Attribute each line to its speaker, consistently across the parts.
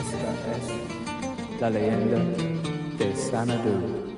Speaker 1: Esta es la leyenda de Sanadu.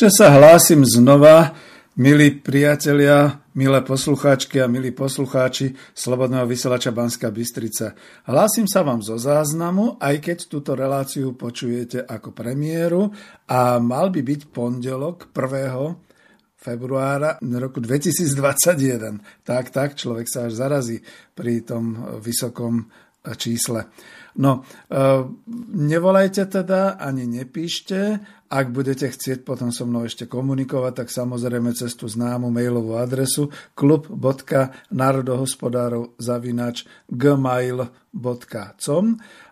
Speaker 1: Takže sa hlásim znova, milí priatelia, milé poslucháčky a milí poslucháči Slobodného vysielača Banska Bystrica. Hlásim sa vám zo záznamu, aj keď túto reláciu počujete ako premiéru a mal by byť pondelok 1 februára roku 2021. Tak, tak, človek sa až zarazí pri tom vysokom čísle. No, e, nevolajte teda, ani nepíšte. Ak budete chcieť potom so mnou ešte komunikovať, tak samozrejme cez tú známu mailovú adresu klub.národohospodárov zavinač gmail.com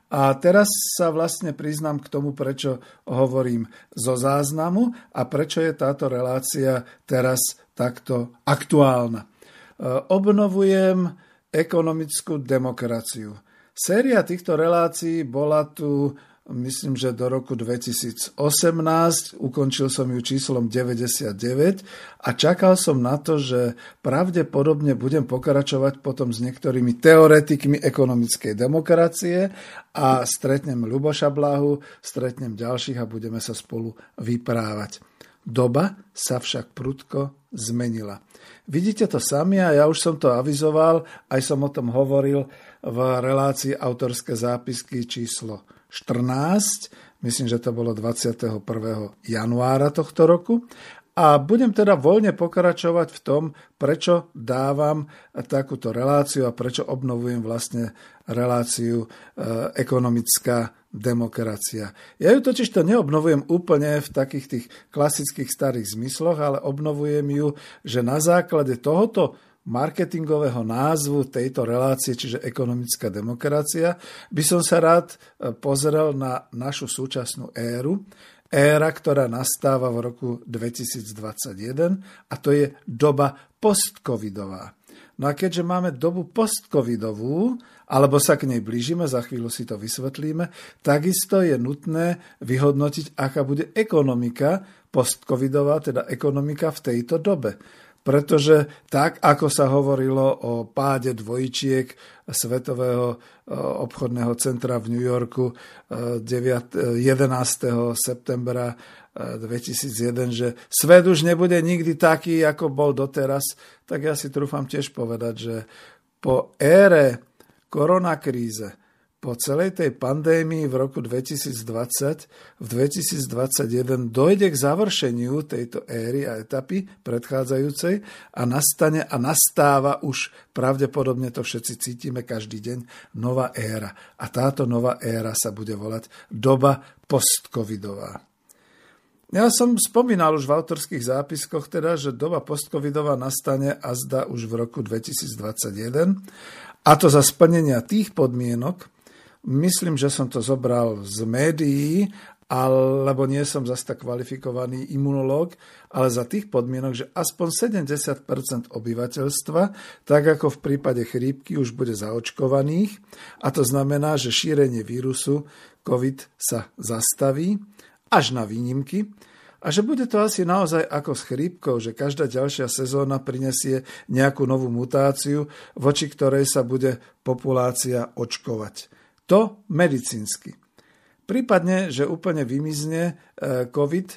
Speaker 1: a teraz sa vlastne priznám k tomu, prečo hovorím zo záznamu a prečo je táto relácia teraz takto aktuálna. E, obnovujem ekonomickú demokraciu. Séria týchto relácií bola tu, myslím, že do roku 2018, ukončil som ju číslom 99 a čakal som na to, že pravdepodobne budem pokračovať potom s niektorými teoretikmi ekonomickej demokracie a stretnem Ľuboša Blahu, stretnem ďalších a budeme sa spolu vyprávať. Doba sa však prudko zmenila. Vidíte to sami a ja už som to avizoval, aj som o tom hovoril v relácii autorské zápisky číslo 14, myslím, že to bolo 21. januára tohto roku. A budem teda voľne pokračovať v tom, prečo dávam takúto reláciu a prečo obnovujem vlastne reláciu e, ekonomická demokracia. Ja ju totiž to neobnovujem úplne v takých tých klasických starých zmysloch, ale obnovujem ju, že na základe tohoto marketingového názvu tejto relácie, čiže ekonomická demokracia, by som sa rád e, pozrel na našu súčasnú éru, éra, ktorá nastáva v roku 2021 a to je doba postcovidová. No a keďže máme dobu postcovidovú, alebo sa k nej blížime, za chvíľu si to vysvetlíme, takisto je nutné vyhodnotiť, aká bude ekonomika postcovidová, teda ekonomika v tejto dobe pretože tak, ako sa hovorilo o páde dvojčiek Svetového e, obchodného centra v New Yorku 11. E, septembra 2001, e, že svet už nebude nikdy taký, ako bol doteraz, tak ja si trúfam tiež povedať, že po ére koronakríze, po celej tej pandémii v roku 2020, v 2021 dojde k završeniu tejto éry a etapy predchádzajúcej a nastane a nastáva už pravdepodobne to všetci cítime každý deň nová éra. A táto nová éra sa bude volať doba postcovidová. Ja som spomínal už v autorských zápiskoch teda, že doba postcovidová nastane a zda už v roku 2021 a to za splnenia tých podmienok, Myslím, že som to zobral z médií alebo nie som zase tak kvalifikovaný imunológ, ale za tých podmienok, že aspoň 70% obyvateľstva, tak ako v prípade chrípky, už bude zaočkovaných. A to znamená, že šírenie vírusu COVID sa zastaví až na výnimky. A že bude to asi naozaj ako s chrípkou, že každá ďalšia sezóna prinesie nejakú novú mutáciu, voči ktorej sa bude populácia očkovať. To medicínsky. Prípadne, že úplne vymizne e, COVID,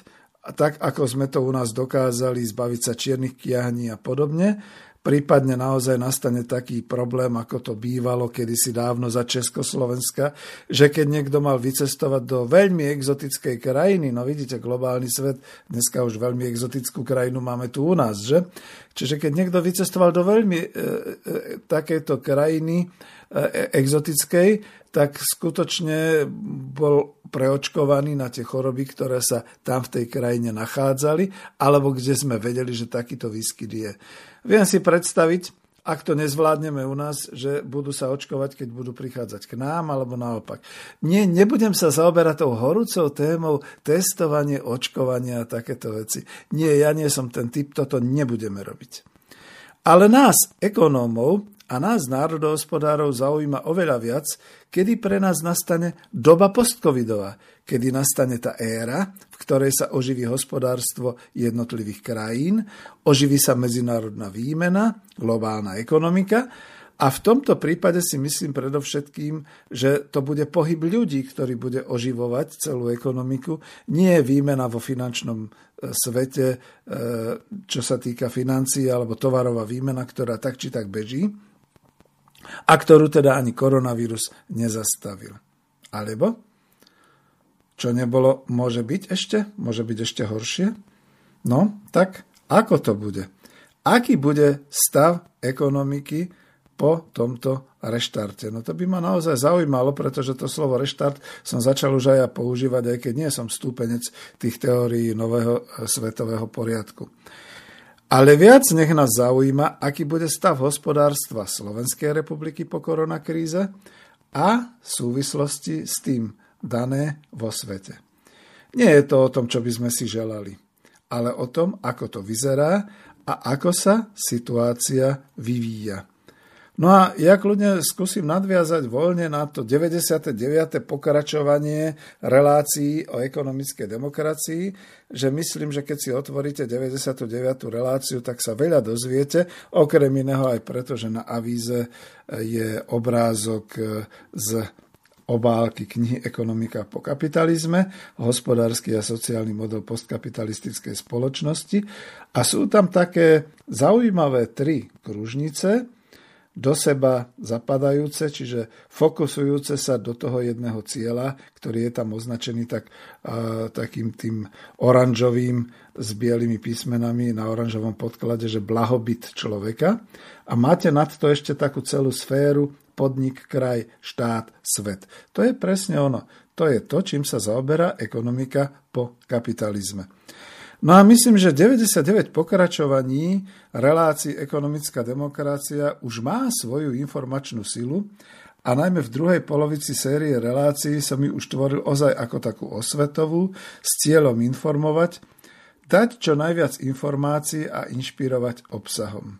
Speaker 1: tak ako sme to u nás dokázali zbaviť sa čiernych kiahní a podobne, prípadne naozaj nastane taký problém, ako to bývalo kedysi dávno za Československa, že keď niekto mal vycestovať do veľmi exotickej krajiny, no vidíte, globálny svet, dneska už veľmi exotickú krajinu máme tu u nás, že? Čiže keď niekto vycestoval do veľmi e, e, takéto krajiny e, exotickej, tak skutočne bol preočkovaný na tie choroby, ktoré sa tam v tej krajine nachádzali, alebo kde sme vedeli, že takýto výskyt je. Viem si predstaviť, ak to nezvládneme u nás, že budú sa očkovať, keď budú prichádzať k nám, alebo naopak. Nie, nebudem sa zaoberať tou horúcou témou testovanie, očkovania a takéto veci. Nie, ja nie som ten typ, toto nebudeme robiť. Ale nás, ekonómov, a nás, národohospodárov, zaujíma oveľa viac, kedy pre nás nastane doba postcovidová, kedy nastane tá éra, v ktorej sa oživí hospodárstvo jednotlivých krajín, oživí sa medzinárodná výmena, globálna ekonomika. A v tomto prípade si myslím predovšetkým, že to bude pohyb ľudí, ktorý bude oživovať celú ekonomiku, nie výmena vo finančnom e, svete, e, čo sa týka financií alebo tovarová výmena, ktorá tak či tak beží, a ktorú teda ani koronavírus nezastavil. Alebo, čo nebolo, môže byť ešte? Môže byť ešte horšie? No, tak ako to bude? Aký bude stav ekonomiky po tomto reštarte? No to by ma naozaj zaujímalo, pretože to slovo reštart som začal už aj ja používať, aj keď nie som stúpenec tých teórií nového e, svetového poriadku. Ale viac nech nás zaujíma, aký bude stav hospodárstva Slovenskej republiky po koronakríze a súvislosti s tým dané vo svete. Nie je to o tom, čo by sme si želali, ale o tom, ako to vyzerá a ako sa situácia vyvíja. No a ja kľudne skúsim nadviazať voľne na to 99. pokračovanie relácií o ekonomickej demokracii, že myslím, že keď si otvoríte 99. reláciu, tak sa veľa dozviete, okrem iného aj preto, že na avíze je obrázok z obálky knihy Ekonomika po kapitalizme, hospodársky a sociálny model postkapitalistickej spoločnosti a sú tam také zaujímavé tri kružnice, do seba zapadajúce, čiže fokusujúce sa do toho jedného cieľa, ktorý je tam označený tak, takým tým oranžovým s bielými písmenami na oranžovom podklade, že blahobyt človeka. A máte nad to ešte takú celú sféru podnik, kraj, štát, svet. To je presne ono. To je to, čím sa zaoberá ekonomika po kapitalizme. No a myslím, že 99 pokračovaní relácií ekonomická demokracia už má svoju informačnú silu a najmä v druhej polovici série relácií som ju už tvoril ozaj ako takú osvetovú s cieľom informovať, dať čo najviac informácií a inšpirovať obsahom.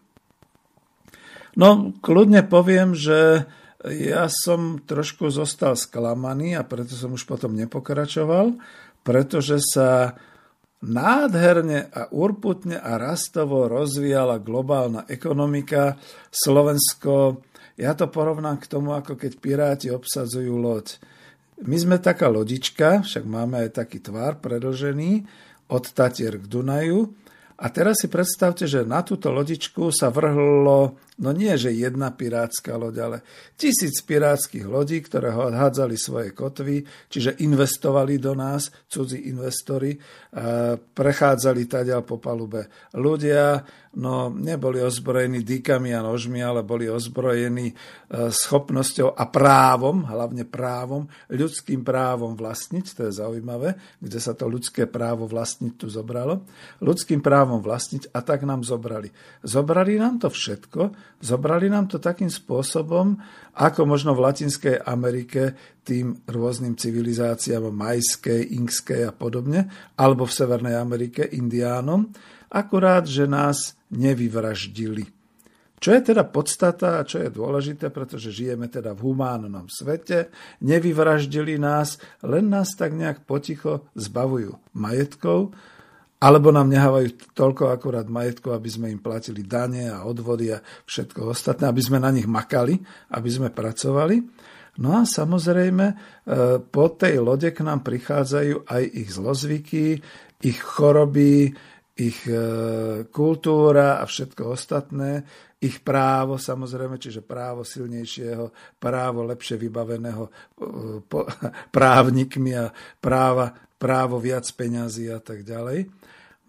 Speaker 1: No, kľudne poviem, že ja som trošku zostal sklamaný a preto som už potom nepokračoval, pretože sa nádherne a urputne a rastovo rozvíjala globálna ekonomika. Slovensko, ja to porovnám k tomu, ako keď piráti obsadzujú loď. My sme taká lodička, však máme aj taký tvar predlžený, od Tatier k Dunaju a teraz si predstavte, že na túto lodičku sa vrhlo, no nie že jedna pirátska loď, ale tisíc pirátskych lodí, ktoré odhádzali svoje kotvy, čiže investovali do nás, cudzí investori, prechádzali taďal po palube ľudia, no neboli ozbrojení dýkami a nožmi, ale boli ozbrojení e, schopnosťou a právom, hlavne právom, ľudským právom vlastniť, to je zaujímavé, kde sa to ľudské právo vlastniť tu zobralo, ľudským právom vlastniť a tak nám zobrali. Zobrali nám to všetko, Zobrali nám to takým spôsobom, ako možno v Latinskej Amerike tým rôznym civilizáciám majskej, inkskej a podobne, alebo v Severnej Amerike indiánom, akurát, že nás nevyvraždili. Čo je teda podstata a čo je dôležité, pretože žijeme teda v humánnom svete, nevyvraždili nás, len nás tak nejak poticho zbavujú majetkov, alebo nám nehávajú toľko akurát majetku, aby sme im platili dane a odvody a všetko ostatné, aby sme na nich makali, aby sme pracovali. No a samozrejme, e, po tej lode k nám prichádzajú aj ich zlozvyky, ich choroby, ich e, kultúra a všetko ostatné, ich právo samozrejme, čiže právo silnejšieho, právo lepšie vybaveného e, právnikmi a práva, právo viac peňazí a tak ďalej.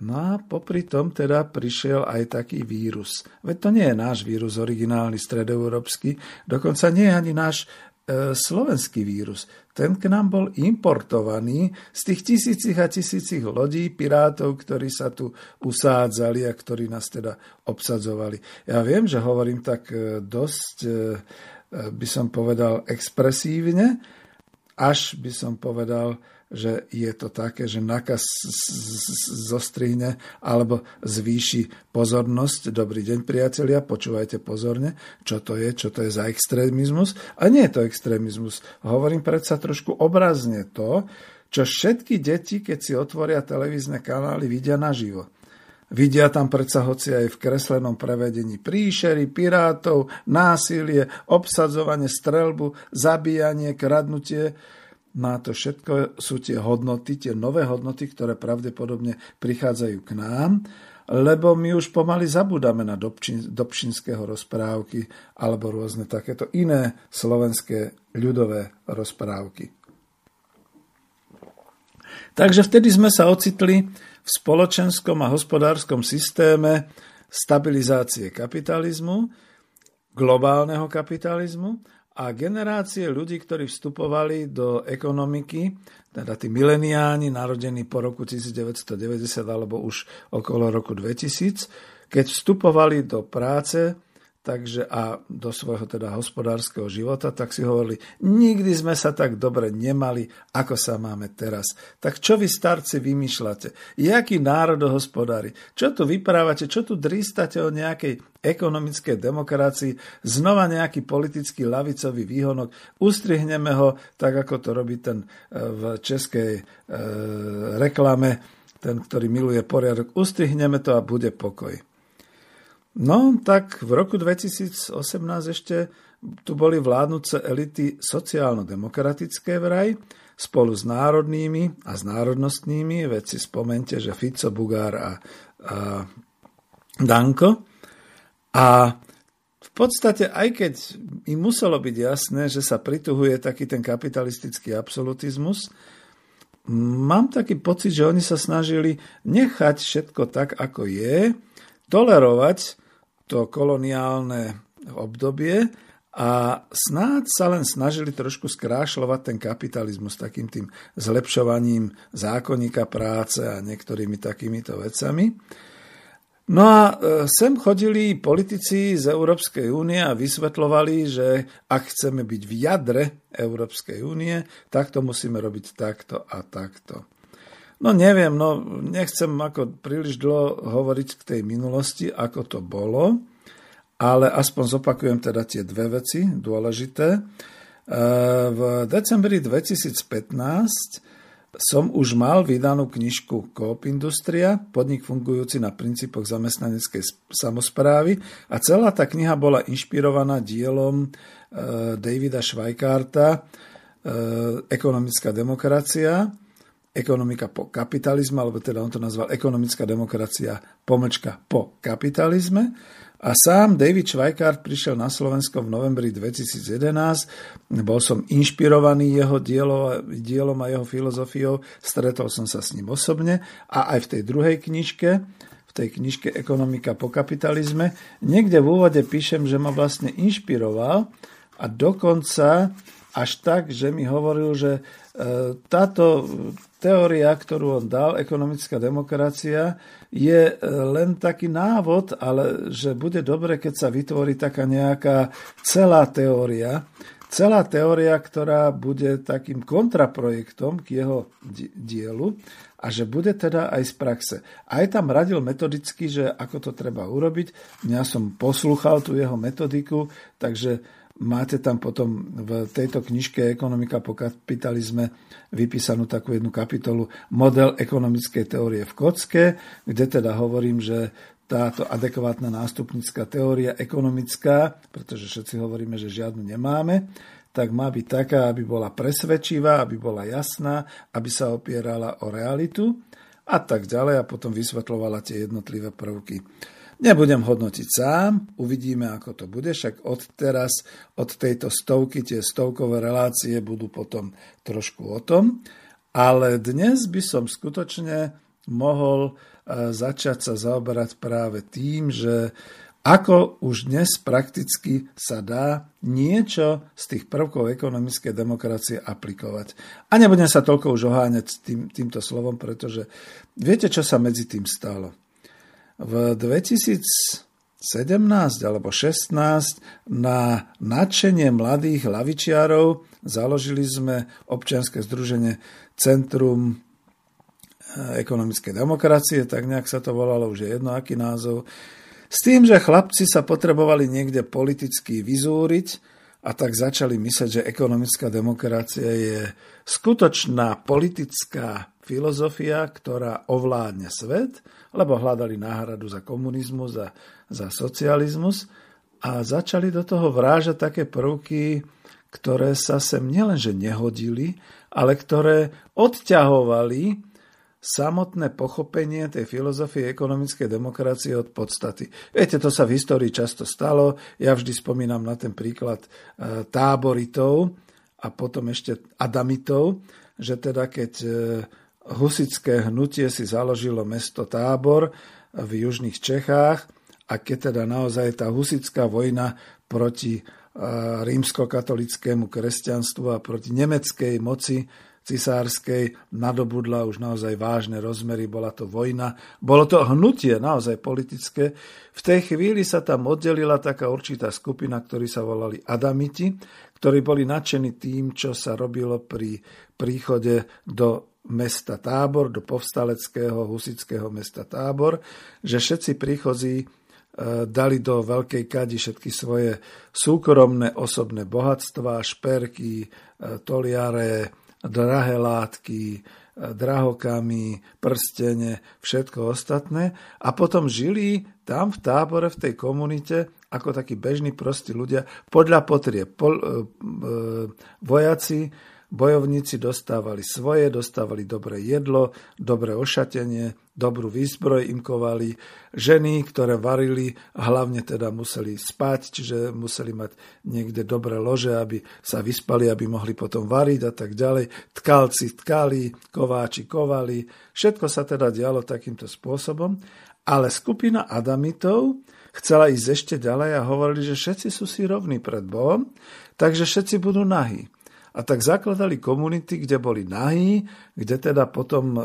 Speaker 1: No a popri tom teda prišiel aj taký vírus. Veď to nie je náš vírus originálny stredoeurópsky, dokonca nie je ani náš e, slovenský vírus. Ten k nám bol importovaný z tých tisícich a tisícich lodí pirátov, ktorí sa tu usádzali a ktorí nás teda obsadzovali. Ja viem, že hovorím tak e, dosť, e, e by som povedal, expresívne, až by som povedal, že je to také, že nakaz zostrihne alebo zvýši pozornosť. Dobrý deň, priatelia, počúvajte pozorne, čo to je, čo to je za extrémizmus. A nie je to extrémizmus. Hovorím predsa trošku obrazne to, čo všetky deti, keď si otvoria televízne kanály, vidia naživo. Vidia tam predsa hoci aj v kreslenom prevedení príšery, pirátov, násilie, obsadzovanie, strelbu, zabíjanie, kradnutie A to všetko sú tie hodnoty, tie nové hodnoty, ktoré pravdepodobne prichádzajú k nám, lebo my už pomaly zabudáme na Dobčin, Dobšinského rozprávky alebo rôzne takéto iné slovenské ľudové rozprávky. Takže vtedy sme sa ocitli v spoločenskom a hospodárskom systéme stabilizácie kapitalizmu, globálneho kapitalizmu a generácie ľudí, ktorí vstupovali do ekonomiky, teda tí mileniáni, narodení po roku 1990 alebo už okolo roku 2000, keď vstupovali do práce, takže a do svojho teda hospodárskeho života, tak si hovorili, nikdy sme sa tak dobre nemali, ako sa máme teraz. Tak čo vy starci vymýšľate? Jaký národohospodári? Čo tu vyprávate? Čo tu dristate o nejakej ekonomickej demokracii? Znova nejaký politický lavicový výhonok. Ustrihneme ho, tak ako to robí ten e, v českej e, reklame, ten, ktorý miluje poriadok. Ustrihneme to a bude pokoj. No, tak v roku 2018 ešte tu boli vládnuce elity sociálno-demokratické vraj, spolu s národnými a s národnostnými, veď si spomente, že Fico, Bugár a, a Danko. A v podstate, aj keď im muselo byť jasné, že sa prituhuje taký ten kapitalistický absolutizmus, mám taký pocit, že oni sa snažili nechať všetko tak, ako je, tolerovať to koloniálne obdobie a snáď sa len snažili trošku skrášľovať ten kapitalizmus takým tým zlepšovaním zákonníka práce a niektorými takýmito vecami. No a e, sem chodili politici z Európskej únie a vysvetľovali, že ak chceme byť v jadre Európskej únie, tak to musíme robiť takto a takto. No neviem, no nechcem ako príliš dlho hovoriť k tej minulosti, ako to bolo, ale aspoň zopakujem teda tie dve veci dôležité. E, v decembri 2015 som už mal vydanú knižku Coop Industria, podnik fungujúci na princípoch zamestnaneckej samozprávy a celá tá kniha bola inšpirovaná dielom e, Davida Schweikarta e, Ekonomická demokracia, ekonomika po kapitalizme, alebo teda on to nazval ekonomická demokracia pomlčka po kapitalizme. A sám David Schweikart prišiel na Slovensko v novembri 2011. Bol som inšpirovaný jeho dielo, dielom a jeho filozofiou. Stretol som sa s ním osobne. A aj v tej druhej knižke, v tej knižke Ekonomika po kapitalizme, niekde v úvode píšem, že ma vlastne inšpiroval a dokonca až tak, že mi hovoril, že táto teória, ktorú on dal, ekonomická demokracia, je len taký návod, ale že bude dobre, keď sa vytvorí taká nejaká celá teória, celá teória, ktorá bude takým kontraprojektom k jeho dielu a že bude teda aj z praxe. Aj tam radil metodicky, že ako to treba urobiť. Ja som poslúchal tú jeho metodiku, takže máte tam potom v tejto knižke Ekonomika po kapitalizme vypísanú takú jednu kapitolu Model ekonomickej teórie v kocke, kde teda hovorím, že táto adekvátna nástupnická teória ekonomická, pretože všetci hovoríme, že žiadnu nemáme, tak má byť taká, aby bola presvedčivá, aby bola jasná, aby sa opierala o realitu a tak ďalej a potom vysvetľovala tie jednotlivé prvky. Nebudem hodnotiť sám, uvidíme, ako to bude, však od teraz, od tejto stovky, tie stovkové relácie budú potom trošku o tom, ale dnes by som skutočne mohol začať sa zaoberať práve tým, že ako už dnes prakticky sa dá niečo z tých prvkov ekonomickej demokracie aplikovať. A nebudem sa toľko už oháňať tým, týmto slovom, pretože viete, čo sa medzi tým stalo. V 2017 alebo 16 na nadšenie mladých lavičiarov založili sme občianske združenie Centrum ekonomickej demokracie, tak nejak sa to volalo, už je jedno aký názov. S tým, že chlapci sa potrebovali niekde politicky vyzúriť a tak začali mysleť, že ekonomická demokracia je skutočná politická filozofia, ktorá ovládne svet, lebo hľadali náhradu za komunizmus, za, za socializmus a začali do toho vrážať také prvky, ktoré sa sem nielenže nehodili, ale ktoré odťahovali samotné pochopenie tej filozofie ekonomickej demokracie od podstaty. Viete, to sa v histórii často stalo. Ja vždy spomínam na ten príklad e, táboritov a potom ešte adamitov, že teda keď e, husické hnutie si založilo mesto Tábor v južných Čechách a keď teda naozaj tá husická vojna proti e, rímskokatolickému kresťanstvu a proti nemeckej moci cisárskej nadobudla už naozaj vážne rozmery, bola to vojna, bolo to hnutie naozaj politické. V tej chvíli sa tam oddelila taká určitá skupina, ktorí sa volali Adamiti, ktorí boli nadšení tým, čo sa robilo pri príchode do mesta Tábor, do povstaleckého husického mesta Tábor, že všetci príchozí e, dali do veľkej kadi všetky svoje súkromné osobné bohatstva, šperky, e, toliare, drahé látky, drahokamy, prstene, všetko ostatné a potom žili tam v tábore, v tej komunite ako takí bežní prostí ľudia podľa potrieb. Po, e, e, vojaci Bojovníci dostávali svoje, dostávali dobré jedlo, dobré ošatenie, dobrú výzbroj im kovali. Ženy, ktoré varili, hlavne teda museli spať, čiže museli mať niekde dobré lože, aby sa vyspali, aby mohli potom variť a tak ďalej. Tkalci tkali, kováči kovali. Všetko sa teda dialo takýmto spôsobom. Ale skupina Adamitov chcela ísť ešte ďalej a hovorili, že všetci sú si rovní pred Bohom, takže všetci budú nahí. A tak zakladali komunity, kde boli nahí, kde teda potom, e,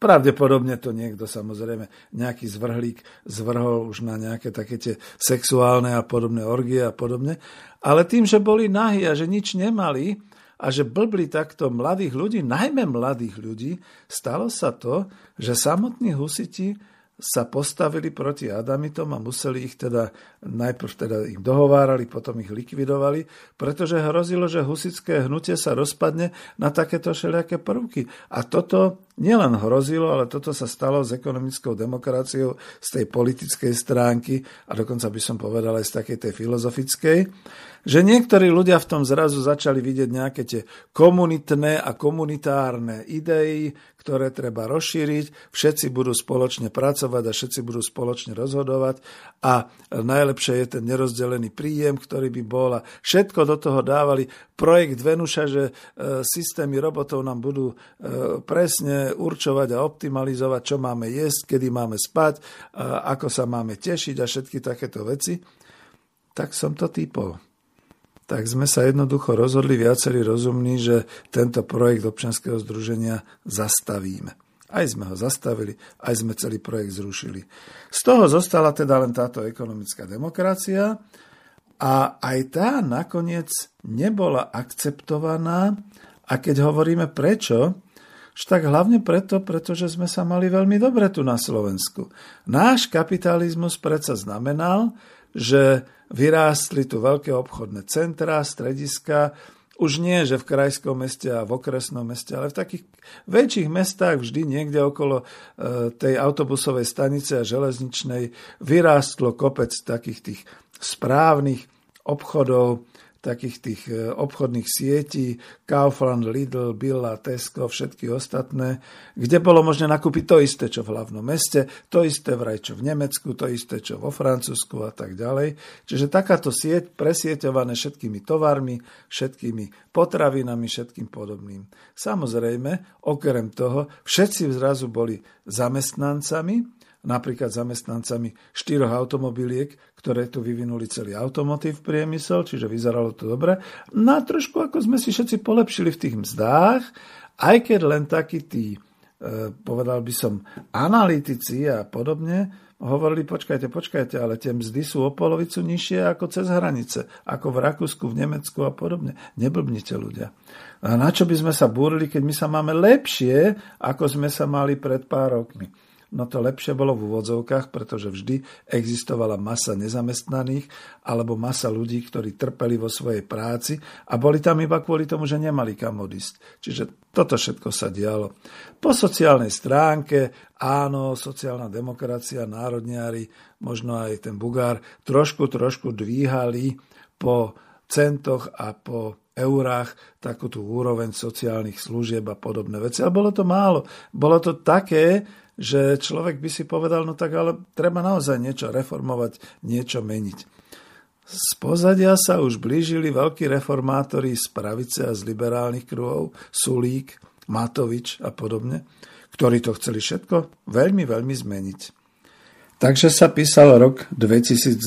Speaker 1: pravdepodobne to niekto samozrejme, nejaký zvrhlík zvrhol už na nejaké také tie sexuálne a podobné orgie a podobne. Ale tým, že boli nahí a že nič nemali, a že blbli takto mladých ľudí, najmä mladých ľudí, stalo sa to, že samotní husiti sa postavili proti Adamitom a museli ich teda, najprv teda ich dohovárali, potom ich likvidovali, pretože hrozilo, že husické hnutie sa rozpadne na takéto všelijaké prvky. A toto nielen hrozilo, ale toto sa stalo s ekonomickou demokraciou z tej politickej stránky a dokonca by som povedal aj z takej tej filozofickej, že niektorí ľudia v tom zrazu začali vidieť nejaké tie komunitné a komunitárne idei, ktoré treba rozšíriť, všetci budú spoločne pracovať a všetci budú spoločne rozhodovať. A najlepšie je ten nerozdelený príjem, ktorý by bol. A všetko do toho dávali. Projekt Venuša, že e, systémy robotov nám budú e, presne určovať a optimalizovať, čo máme jesť, kedy máme spať, ako sa máme tešiť a všetky takéto veci, tak som to typol. tak sme sa jednoducho rozhodli viacerí rozumní, že tento projekt občianskeho združenia zastavíme. Aj sme ho zastavili, aj sme celý projekt zrušili. Z toho zostala teda len táto ekonomická demokracia a aj tá nakoniec nebola akceptovaná. A keď hovoríme prečo, tak hlavne preto, pretože sme sa mali veľmi dobre tu na Slovensku. Náš kapitalizmus predsa znamenal, že vyrástli tu veľké obchodné centrá, strediska, už nie, že v krajskom meste a v okresnom meste, ale v takých väčších mestách vždy niekde okolo e, tej autobusovej stanice a železničnej vyrástlo kopec takých tých správnych obchodov, takých tých e, obchodných sietí, Kaufland, Lidl, Billa, Tesco, všetky ostatné, kde bolo možné nakúpiť to isté, čo v hlavnom meste, to isté vraj, čo v Nemecku, to isté, čo vo Francúzsku a tak ďalej. Čiže takáto sieť presieťované všetkými tovarmi, všetkými potravinami, všetkým podobným. Samozrejme, okrem toho, všetci zrazu boli zamestnancami, napríklad zamestnancami štyroch automobiliek, ktoré tu vyvinuli celý automotív priemysel, čiže vyzeralo to dobre. No a trošku ako sme si všetci polepšili v tých mzdách, aj keď len takí tí, e, povedal by som, analytici a podobne, hovorili, počkajte, počkajte, ale tie mzdy sú o polovicu nižšie ako cez hranice, ako v Rakúsku, v Nemecku a podobne. Neblbnite ľudia. A na čo by sme sa búrili, keď my sa máme lepšie, ako sme sa mali pred pár rokmi? No to lepšie bolo v úvodzovkách, pretože vždy existovala masa nezamestnaných alebo masa ľudí, ktorí trpeli vo svojej práci a boli tam iba kvôli tomu, že nemali kam odísť. Čiže toto všetko sa dialo. Po sociálnej stránke, áno, sociálna demokracia, národniari, možno aj ten Bugár, trošku, trošku dvíhali po centoch a po eurách takú tú úroveň sociálnych služieb a podobné veci. Ale bolo to málo. Bolo to také, že človek by si povedal, no tak ale treba naozaj niečo reformovať, niečo meniť. Z pozadia sa už blížili veľkí reformátori z pravice a z liberálnych kruhov, Sulík, Matovič a podobne, ktorí to chceli všetko veľmi, veľmi zmeniť. Takže sa písal rok 2020.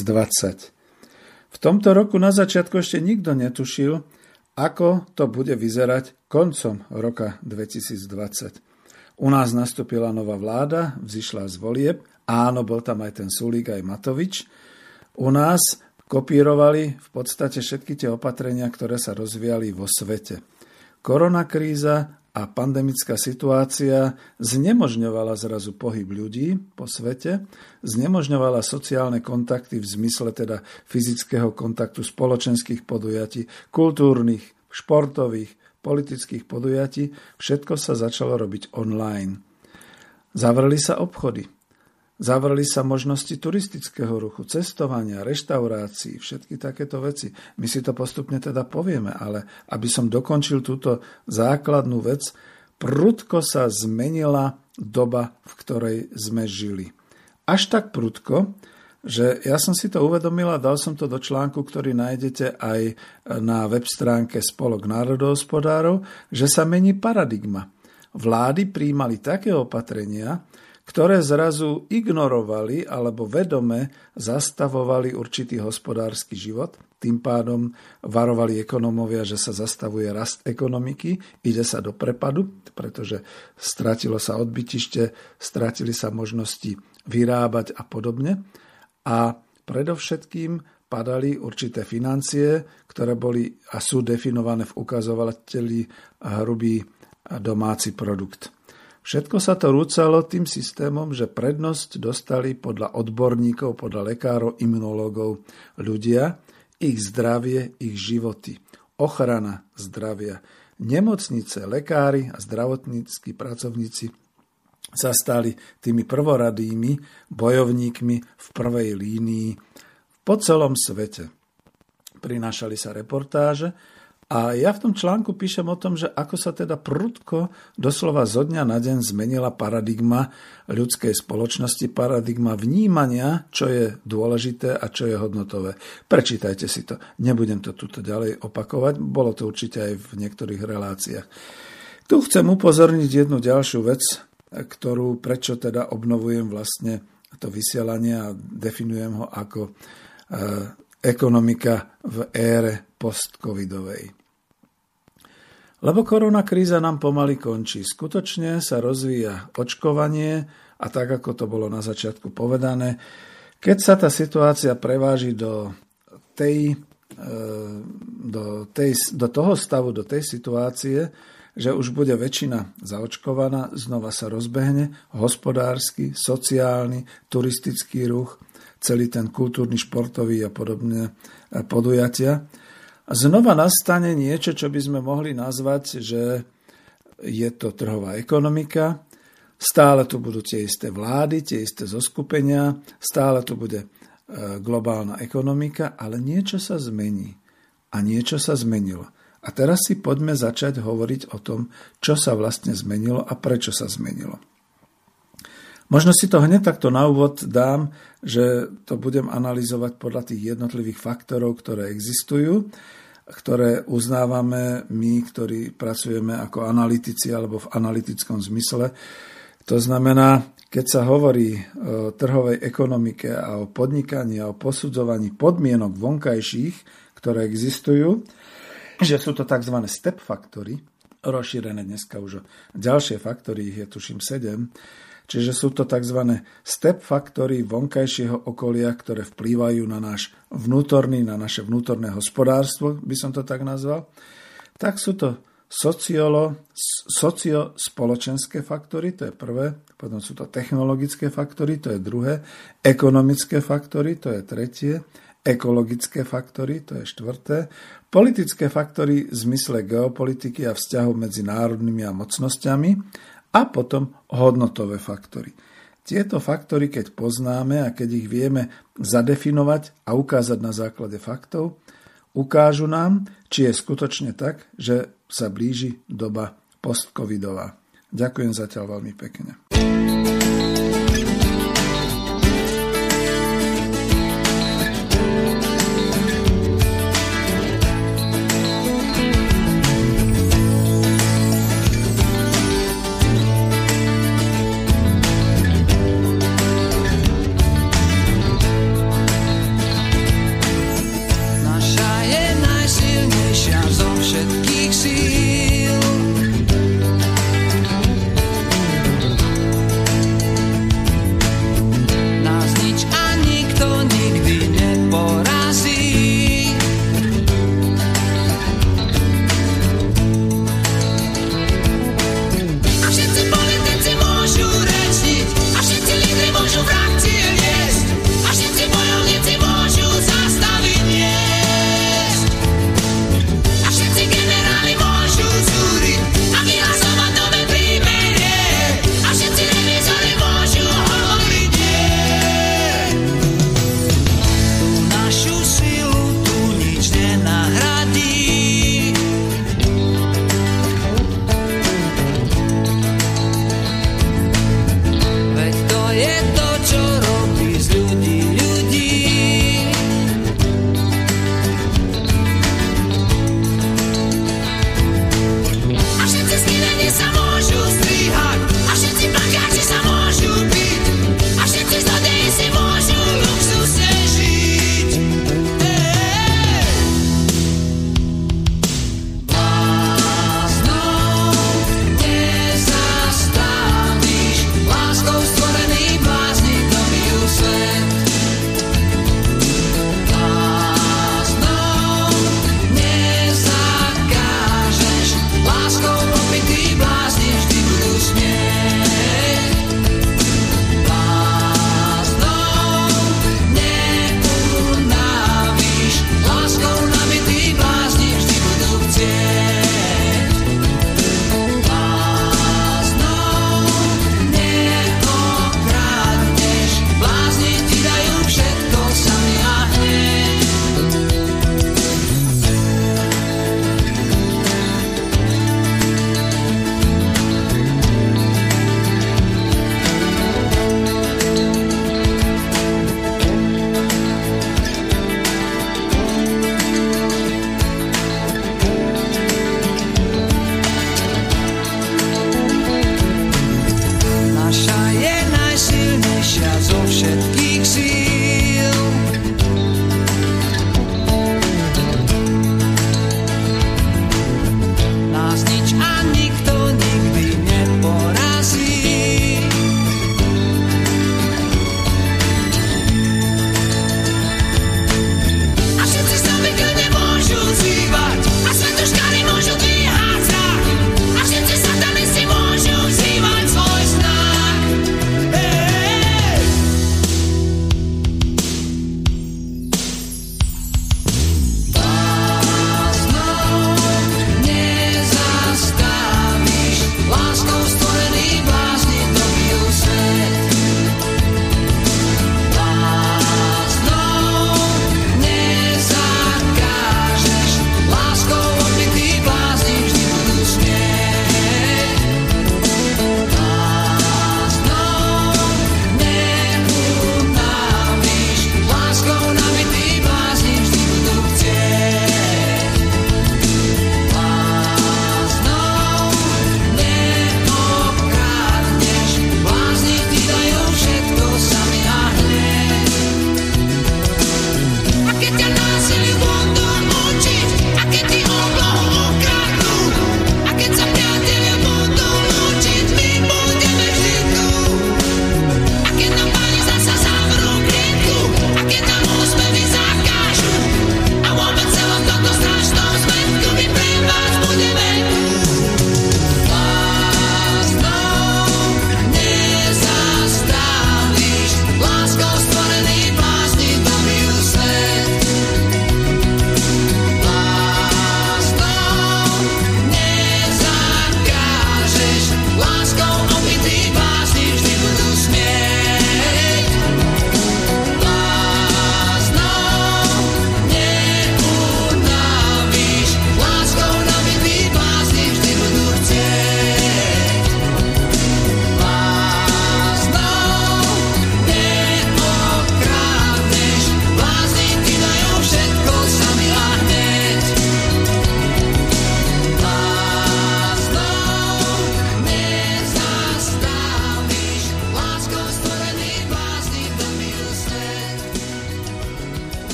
Speaker 1: V tomto roku na začiatku ešte nikto netušil, ako to bude vyzerať koncom roka 2020. U nás nastúpila nová vláda, vzýšla z volieb. Áno, bol tam aj ten Sulík, aj Matovič. U nás kopírovali v podstate všetky tie opatrenia, ktoré sa rozvíjali vo svete. Koronakríza a pandemická situácia znemožňovala zrazu pohyb ľudí po svete, znemožňovala sociálne kontakty v zmysle teda fyzického kontaktu spoločenských podujatí, kultúrnych, športových, politických podujatí, všetko sa začalo robiť online. Zavreli sa obchody, Zavreli sa možnosti turistického ruchu, cestovania, reštaurácií, všetky takéto veci. My si to postupne teda povieme, ale aby som dokončil túto základnú vec, prudko sa zmenila doba, v ktorej sme žili. Až tak prudko, že ja som si to uvedomil a dal som to do článku, ktorý nájdete aj na web stránke Spolok národohospodárov, že sa mení paradigma. Vlády príjmali také opatrenia, ktoré zrazu ignorovali alebo vedome zastavovali určitý hospodársky život. Tým pádom varovali ekonomovia, že sa zastavuje rast ekonomiky, ide sa do prepadu, pretože stratilo sa odbytište, stratili sa možnosti vyrábať a podobne a predovšetkým padali určité financie, ktoré boli a sú definované v ukazovateli hrubý domáci produkt. Všetko sa to rúcalo tým systémom, že prednosť dostali podľa odborníkov, podľa lekárov, imunológov ľudia, ich zdravie, ich životy, ochrana zdravia. Nemocnice, lekári a zdravotníckí pracovníci sa stali tými prvoradými bojovníkmi v prvej línii po celom svete. Prinášali sa reportáže a ja v tom článku píšem o tom, že ako sa teda prudko doslova zo dňa na deň zmenila paradigma ľudskej spoločnosti, paradigma vnímania, čo je dôležité a čo je hodnotové. Prečítajte si to. Nebudem to tuto ďalej opakovať, bolo to určite aj v niektorých reláciách. Tu chcem upozorniť jednu ďalšiu vec, ktorú prečo teda obnovujem vlastne to vysielanie a definujem ho ako e, ekonomika v ére postcovidovej. Lebo korona kríza nám pomaly končí. Skutočne sa rozvíja očkovanie a tak, ako to bolo na začiatku povedané, keď sa tá situácia preváži do, tej, e, do, tej, do toho stavu, do tej situácie, že už bude väčšina zaočkovaná, znova sa rozbehne hospodársky, sociálny, turistický ruch, celý ten kultúrny, športový a podobné podujatia znova nastane niečo, čo by sme mohli nazvať, že je to trhová ekonomika, stále tu budú tie isté vlády, tie isté zoskupenia, stále tu bude e, globálna ekonomika, ale niečo sa zmení. A niečo sa zmenilo. A teraz si poďme začať hovoriť o tom, čo sa vlastne zmenilo a prečo sa zmenilo. Možno si to hneď takto na úvod dám, že to budem analyzovať podľa tých jednotlivých faktorov, ktoré existujú, ktoré uznávame my, ktorí pracujeme ako analytici alebo v analytickom zmysle. To znamená, keď sa hovorí o trhovej ekonomike a o podnikaní a o posudzovaní podmienok vonkajších, ktoré existujú, že sú to tzv. step faktory, rozšírené dneska už o ďalšie faktory, ich je tuším 7, Čiže sú to tzv. step faktory vonkajšieho okolia, ktoré vplývajú na náš vnútorný, na naše vnútorné hospodárstvo, by som to tak nazval. Tak sú to sociolo, sociospoločenské faktory, to je prvé, potom sú to technologické faktory, to je druhé, ekonomické faktory, to je tretie, ekologické faktory, to je štvrté, politické faktory v zmysle geopolitiky a vzťahov medzi národnými a mocnosťami a potom hodnotové faktory. Tieto faktory, keď poznáme a keď ich vieme zadefinovať a ukázať na základe faktov, ukážu nám, či je skutočne tak, že sa blíži doba postcovidová. Ďakujem zatiaľ veľmi pekne.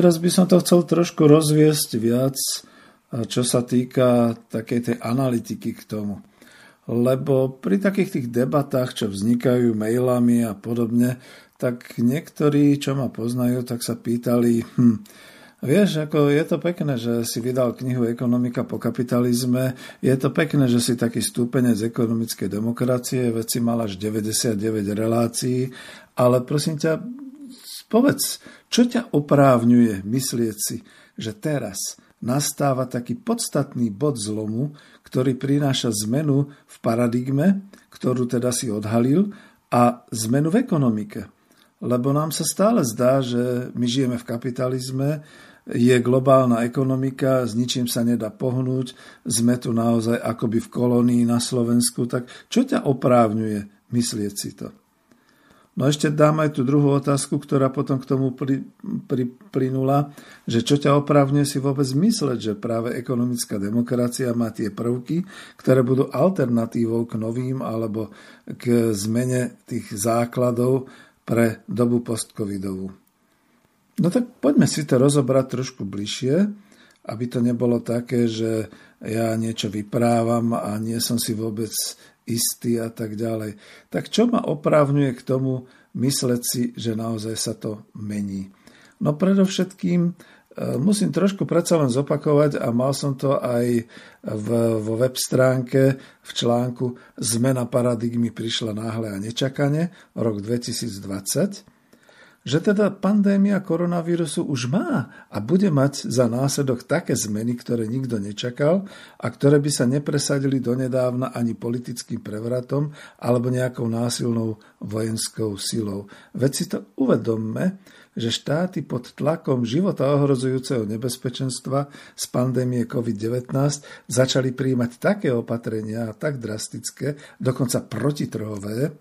Speaker 1: Teraz by som to chcel trošku rozviesť viac, čo sa týka takej tej analytiky k tomu. Lebo pri takých tých debatách, čo vznikajú mailami a podobne, tak niektorí, čo ma poznajú, tak sa pýtali, hm, Vieš, ako je to pekné, že si vydal knihu Ekonomika po kapitalizme. Je to pekné, že si taký stúpenec ekonomickej demokracie, veci mal až 99 relácií, ale prosím ťa, povedz, čo ťa oprávňuje myslieť si, že teraz nastáva taký podstatný bod zlomu, ktorý prináša zmenu v paradigme, ktorú teda si odhalil, a zmenu v ekonomike. Lebo nám sa stále zdá, že my žijeme v kapitalizme, je globálna ekonomika, s ničím sa nedá pohnúť, sme tu naozaj akoby v kolónii na Slovensku, tak čo ťa oprávňuje myslieť si to? No ešte dám aj tú druhú otázku, ktorá potom k tomu pri, priplynula, že čo ťa oprávňuje si vôbec mysleť, že práve ekonomická demokracia má tie prvky, ktoré budú alternatívou k novým alebo k zmene tých základov pre dobu postcovidovú. No tak poďme si to rozobrať trošku bližšie, aby to nebolo také, že ja niečo vyprávam a nie som si vôbec istý a tak ďalej. Tak čo ma oprávňuje k tomu mysleť si, že naozaj sa to mení? No predovšetkým e, musím trošku predsa len zopakovať a mal som to aj v, vo web stránke v článku Zmena paradigmy prišla náhle a nečakane, rok 2020 že teda pandémia koronavírusu už má a bude mať za následok také zmeny, ktoré nikto nečakal a ktoré by sa nepresadili donedávna ani politickým prevratom alebo nejakou násilnou vojenskou silou. Veď si to uvedomme, že štáty pod tlakom života ohrozujúceho nebezpečenstva z pandémie COVID-19 začali príjmať také opatrenia, tak drastické, dokonca protitrhové,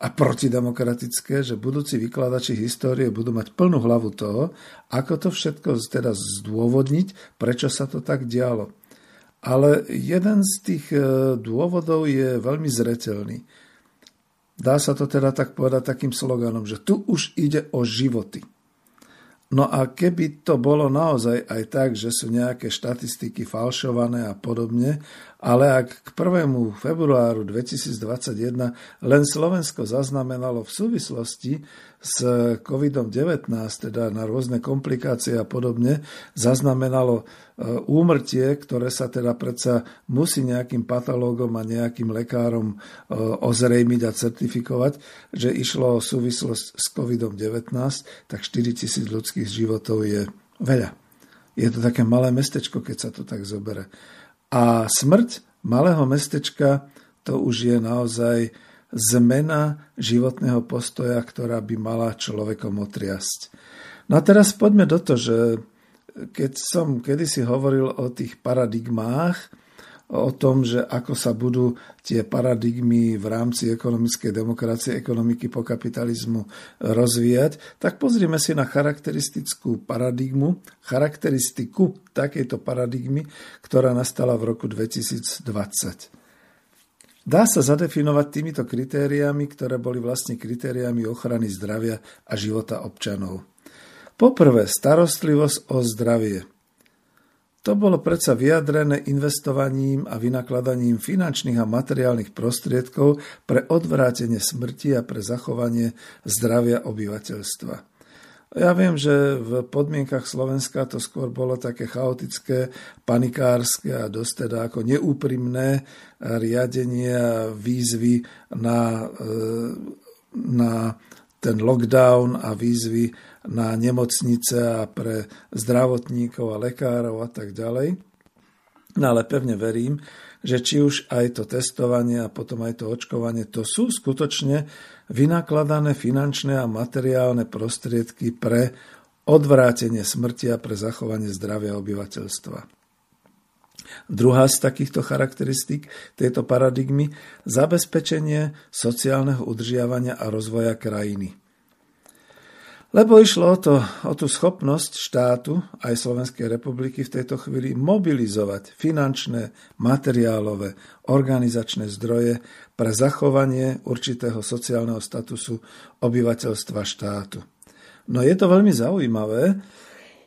Speaker 1: a protidemokratické, že budúci vykladači histórie budú mať plnú hlavu toho, ako to všetko teda zdôvodniť, prečo sa to tak dialo. Ale jeden z tých e, dôvodov je veľmi zretelný. Dá sa to teda tak povedať takým sloganom, že tu už ide o životy. No a keby to bolo naozaj aj tak, že sú nejaké štatistiky falšované a podobne, ale ak k 1. februáru 2021 len Slovensko zaznamenalo v súvislosti s COVID-19, teda na rôzne komplikácie a podobne, zaznamenalo e, úmrtie, ktoré sa teda predsa musí nejakým patológom a nejakým lekárom e, ozrejmiť a certifikovať, že išlo o súvislosť s COVID-19, tak 4000 ľudských životov je veľa. Je to také malé mestečko, keď sa to tak zobere. A smrť malého mestečka to už je naozaj zmena životného postoja, ktorá by mala človekom otriasť. No a teraz poďme do toho, že keď som kedysi hovoril o tých paradigmách, o tom, že ako sa budú tie paradigmy v rámci ekonomickej demokracie, ekonomiky po kapitalizmu rozvíjať, tak pozrieme si na charakteristickú paradigmu, charakteristiku takejto paradigmy, ktorá nastala v roku 2020. Dá sa zadefinovať týmito kritériami, ktoré boli vlastne kritériami ochrany zdravia a života občanov. Poprvé, starostlivosť o zdravie. To bolo predsa vyjadrené investovaním a vynakladaním finančných a materiálnych prostriedkov pre odvrátenie smrti a pre zachovanie zdravia obyvateľstva. Ja viem, že v podmienkach Slovenska to skôr bolo také chaotické, panikárske a dosť teda ako neúprimné riadenie a výzvy na, e, na ten lockdown a výzvy na nemocnice a pre zdravotníkov a lekárov a tak ďalej. No ale pevne verím, že či už aj to testovanie a potom aj to očkovanie, to sú skutočne vynakladané finančné a materiálne prostriedky pre odvrátenie smrti a pre zachovanie zdravia obyvateľstva. Druhá z takýchto charakteristík tejto paradigmy zabezpečenie sociálneho udržiavania a rozvoja krajiny. Lebo išlo o, to, o tú schopnosť štátu aj Slovenskej republiky v tejto chvíli mobilizovať finančné, materiálové, organizačné zdroje pre zachovanie určitého sociálneho statusu obyvateľstva štátu. No je to veľmi zaujímavé,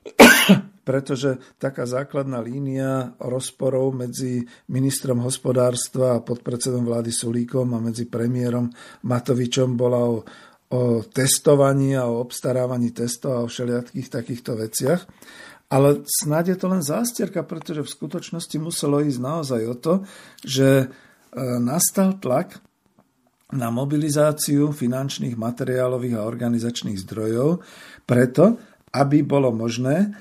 Speaker 1: pretože taká základná línia rozporov medzi ministrom hospodárstva a podpredsedom vlády Sulíkom a medzi premiérom Matovičom bola o, o testovaní a o obstarávaní testov a o všelijakých takýchto veciach. Ale snáď je to len zástierka, pretože v skutočnosti muselo ísť naozaj o to, že e, nastal tlak na mobilizáciu finančných, materiálových a organizačných zdrojov preto, aby bolo možné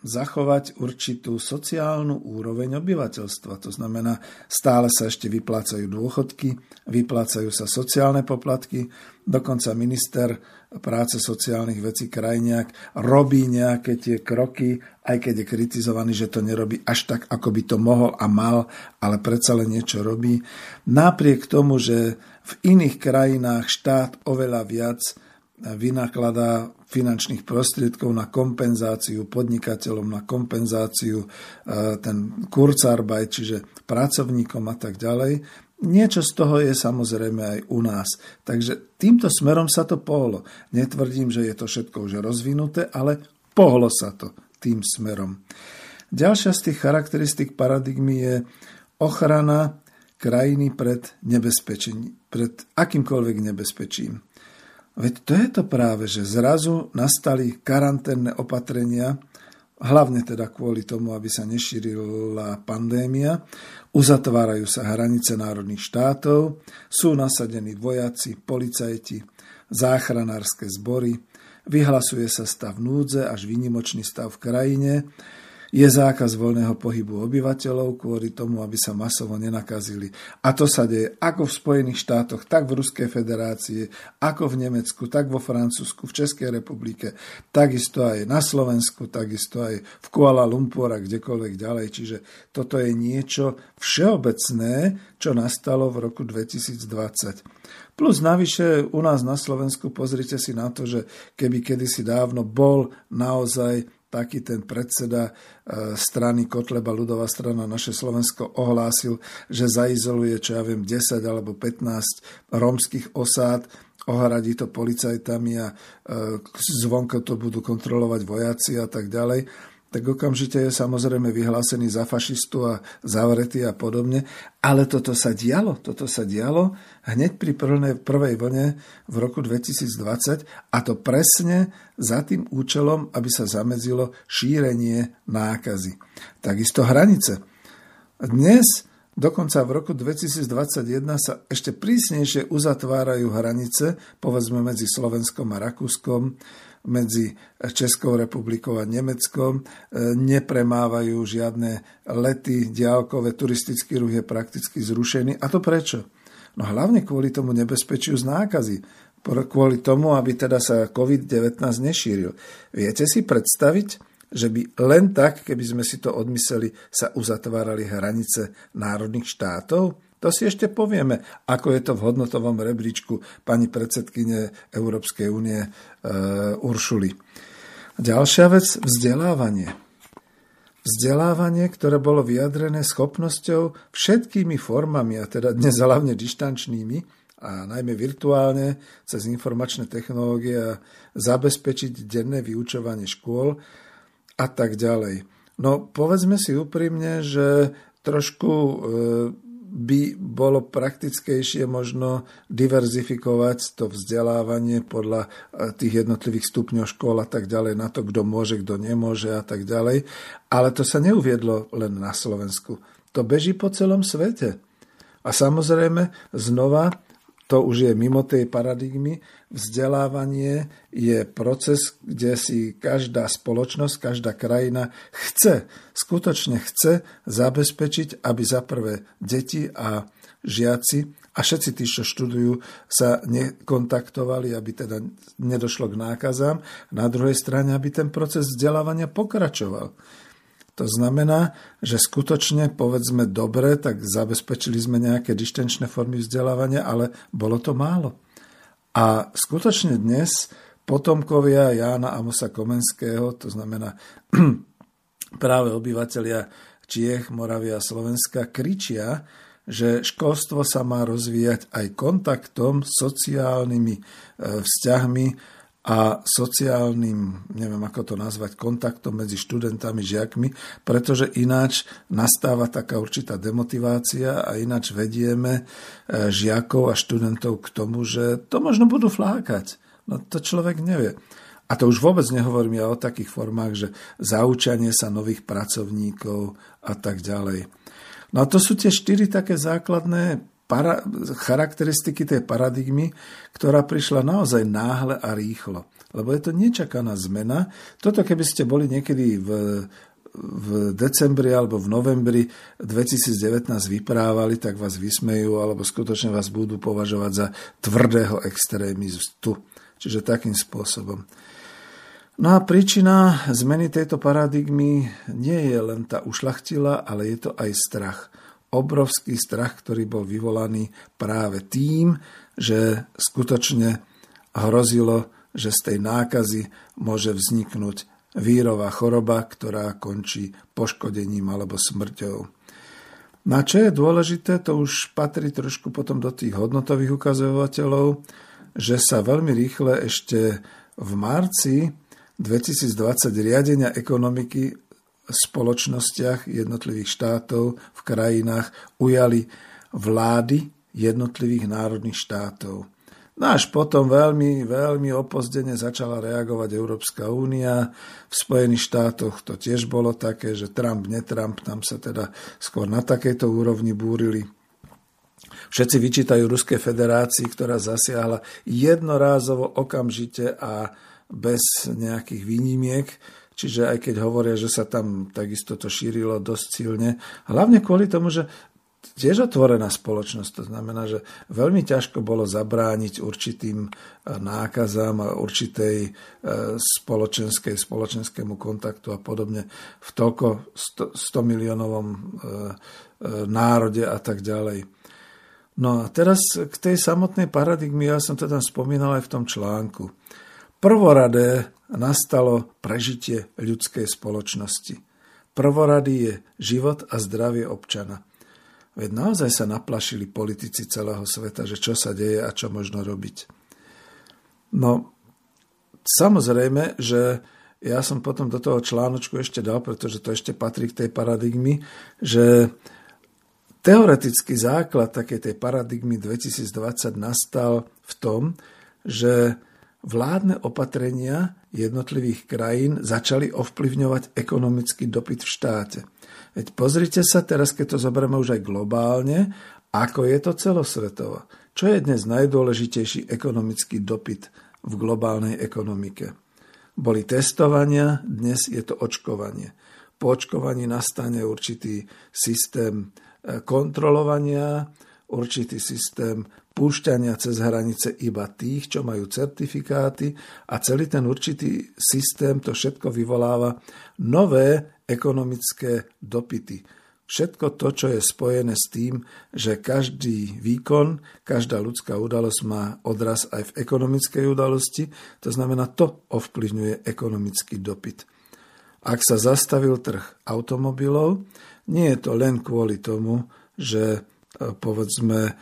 Speaker 1: zachovať určitú sociálnu úroveň obyvateľstva. To znamená, stále sa ešte vyplácajú dôchodky, vyplácajú sa sociálne poplatky, dokonca minister práce sociálnych vecí Krajniak robí nejaké tie kroky, aj keď je kritizovaný, že to nerobí až tak, ako by to mohol a mal, ale predsa len niečo robí. Napriek tomu, že v iných krajinách štát oveľa viac vynakladá finančných prostriedkov na kompenzáciu podnikateľom, na kompenzáciu e, ten kurzarbeit, čiže pracovníkom a tak ďalej. Niečo z toho je samozrejme aj u nás. Takže týmto smerom sa to pohlo. Netvrdím, že je to všetko už rozvinuté, ale pohlo sa to tým smerom. Ďalšia z tých charakteristik paradigmy je ochrana krajiny pred nebezpečím, pred akýmkoľvek nebezpečím. Veď to je to práve, že zrazu nastali karanténne opatrenia, hlavne teda kvôli tomu, aby sa nešírila pandémia. Uzatvárajú sa hranice národných štátov, sú nasadení vojaci, policajti, záchranárske zbory, vyhlasuje sa stav núdze až výnimočný stav v krajine, je zákaz voľného pohybu obyvateľov kvôli tomu, aby sa masovo nenakazili. A to sa deje ako v Spojených štátoch, tak v Ruskej federácii, ako v Nemecku, tak vo Francúzsku, v Českej republike, takisto aj na Slovensku, takisto aj v Kuala Lumpur a kdekoľvek ďalej. Čiže toto je niečo všeobecné, čo nastalo v roku 2020. Plus navyše u nás na Slovensku pozrite si na to, že keby kedysi dávno bol naozaj taký ten predseda e, strany Kotleba, ľudová strana Naše Slovensko ohlásil, že zaizoluje, čo ja viem, 10 alebo 15 rómskych osád, ohradí to policajtami a e, zvonko to budú kontrolovať vojaci a tak ďalej tak okamžite je samozrejme vyhlásený za fašistu a zavretý a podobne. Ale toto sa dialo, toto sa dialo hneď pri prvej vlne v roku 2020 a to presne za tým účelom, aby sa zamedzilo šírenie nákazy. Takisto hranice. Dnes Dokonca v roku 2021 sa ešte prísnejšie uzatvárajú hranice, povedzme medzi Slovenskom a Rakúskom, medzi Českou republikou a Nemeckom. E, nepremávajú žiadne lety, diálkové, turistický ruch je prakticky zrušený. A to prečo? No hlavne kvôli tomu nebezpečiu z nákazy. Kvôli tomu, aby teda sa COVID-19 nešíril. Viete si predstaviť, že by len tak, keby sme si to odmysleli, sa uzatvárali hranice národných štátov? To si ešte povieme, ako je to v hodnotovom rebríčku pani predsedkyne Európskej únie e, Uršuli. Ďalšia vec, vzdelávanie. Vzdelávanie, ktoré bolo vyjadrené schopnosťou všetkými formami, a teda dnes hlavne dištančnými, a najmä virtuálne, cez informačné technológie a zabezpečiť denné vyučovanie škôl a tak ďalej. No povedzme si úprimne, že trošku e, by bolo praktickejšie možno diverzifikovať to vzdelávanie podľa eh, tých jednotlivých stupňov škôl a tak ďalej, na to, kto môže, kto nemôže a tak ďalej. Ale to sa neuviedlo len na Slovensku. To beží po celom svete. A samozrejme, znova to už je mimo tej paradigmy. Vzdelávanie je proces, kde si každá spoločnosť, každá krajina chce, skutočne chce zabezpečiť, aby za prvé deti a žiaci a všetci tí, čo študujú, sa nekontaktovali, aby teda nedošlo k nákazám. Na druhej strane, aby ten proces vzdelávania pokračoval. To znamená, že skutočne, povedzme dobre, tak zabezpečili sme nejaké dištenčné formy vzdelávania, ale bolo to málo. A skutočne dnes potomkovia Jána Amosa Komenského, to znamená práve obyvateľia Čiech, Moravia a Slovenska, kričia, že školstvo sa má rozvíjať aj kontaktom, sociálnymi e, vzťahmi a sociálnym, neviem ako to nazvať, kontaktom medzi študentami, žiakmi, pretože ináč nastáva taká určitá demotivácia a ináč vedieme e, žiakov a študentov k tomu, že to možno budú flákať. No to človek nevie. A to už vôbec nehovorím ja o takých formách, že zaučanie sa nových pracovníkov a tak ďalej. No a to sú tie štyri také základné para, charakteristiky tej paradigmy, ktorá prišla naozaj náhle a rýchlo. Lebo je to nečakaná zmena. Toto keby ste boli niekedy v, v decembri alebo v novembri 2019 vyprávali, tak vás vysmejú alebo skutočne vás budú považovať za tvrdého extrémistu. Čiže takým spôsobom. No a príčina zmeny tejto paradigmy nie je len tá ušlachtila, ale je to aj strach obrovský strach, ktorý bol vyvolaný práve tým, že skutočne hrozilo, že z tej nákazy môže vzniknúť vírová choroba, ktorá končí poškodením alebo smrťou. Na čo je dôležité, to už patrí trošku potom do tých hodnotových ukazovateľov, že sa veľmi rýchle ešte v marci 2020 riadenia ekonomiky spoločnostiach jednotlivých štátov, v krajinách ujali vlády jednotlivých národných štátov. No až potom veľmi, veľmi opozdene začala reagovať Európska únia. V Spojených štátoch to tiež bolo také, že Trump, netrump, tam sa teda skôr na takejto úrovni búrili. Všetci vyčítajú Ruskej federácii, ktorá zasiahla jednorázovo, okamžite a bez nejakých výnimiek Čiže aj keď hovoria, že sa tam takisto to šírilo dosť silne, hlavne kvôli tomu, že tiež otvorená spoločnosť. To znamená, že veľmi ťažko bolo zabrániť určitým e, nákazám a určitej e, spoločenskej, spoločenskému kontaktu a podobne v toľko 100, 100 miliónovom e, národe a tak ďalej. No a teraz k tej samotnej paradigmy, ja som to tam spomínal aj v tom článku. Prvoradé nastalo prežitie ľudskej spoločnosti. Prvorady je život a zdravie občana. Veď naozaj sa naplašili politici celého sveta, že čo sa deje a čo možno robiť. No, samozrejme, že ja som potom do toho článočku ešte dal, pretože to ešte patrí k tej paradigmy, že teoretický základ takej tej paradigmy 2020 nastal v tom, že vládne opatrenia jednotlivých krajín začali ovplyvňovať ekonomický dopyt v štáte. Veď pozrite sa teraz, keď to zoberieme už aj globálne, ako je to celosvetovo. Čo je dnes najdôležitejší ekonomický dopyt v globálnej ekonomike? Boli testovania, dnes je to očkovanie. Po očkovaní nastane určitý systém eh, kontrolovania, určitý systém púšťania cez hranice iba tých, čo majú certifikáty a celý ten určitý systém to všetko vyvoláva nové ekonomické dopity. Všetko to, čo je spojené s tým, že každý výkon, každá ľudská udalosť má odraz aj v ekonomickej udalosti, to znamená, to ovplyvňuje ekonomický dopyt. Ak sa zastavil trh automobilov, nie je to len kvôli tomu, že povedzme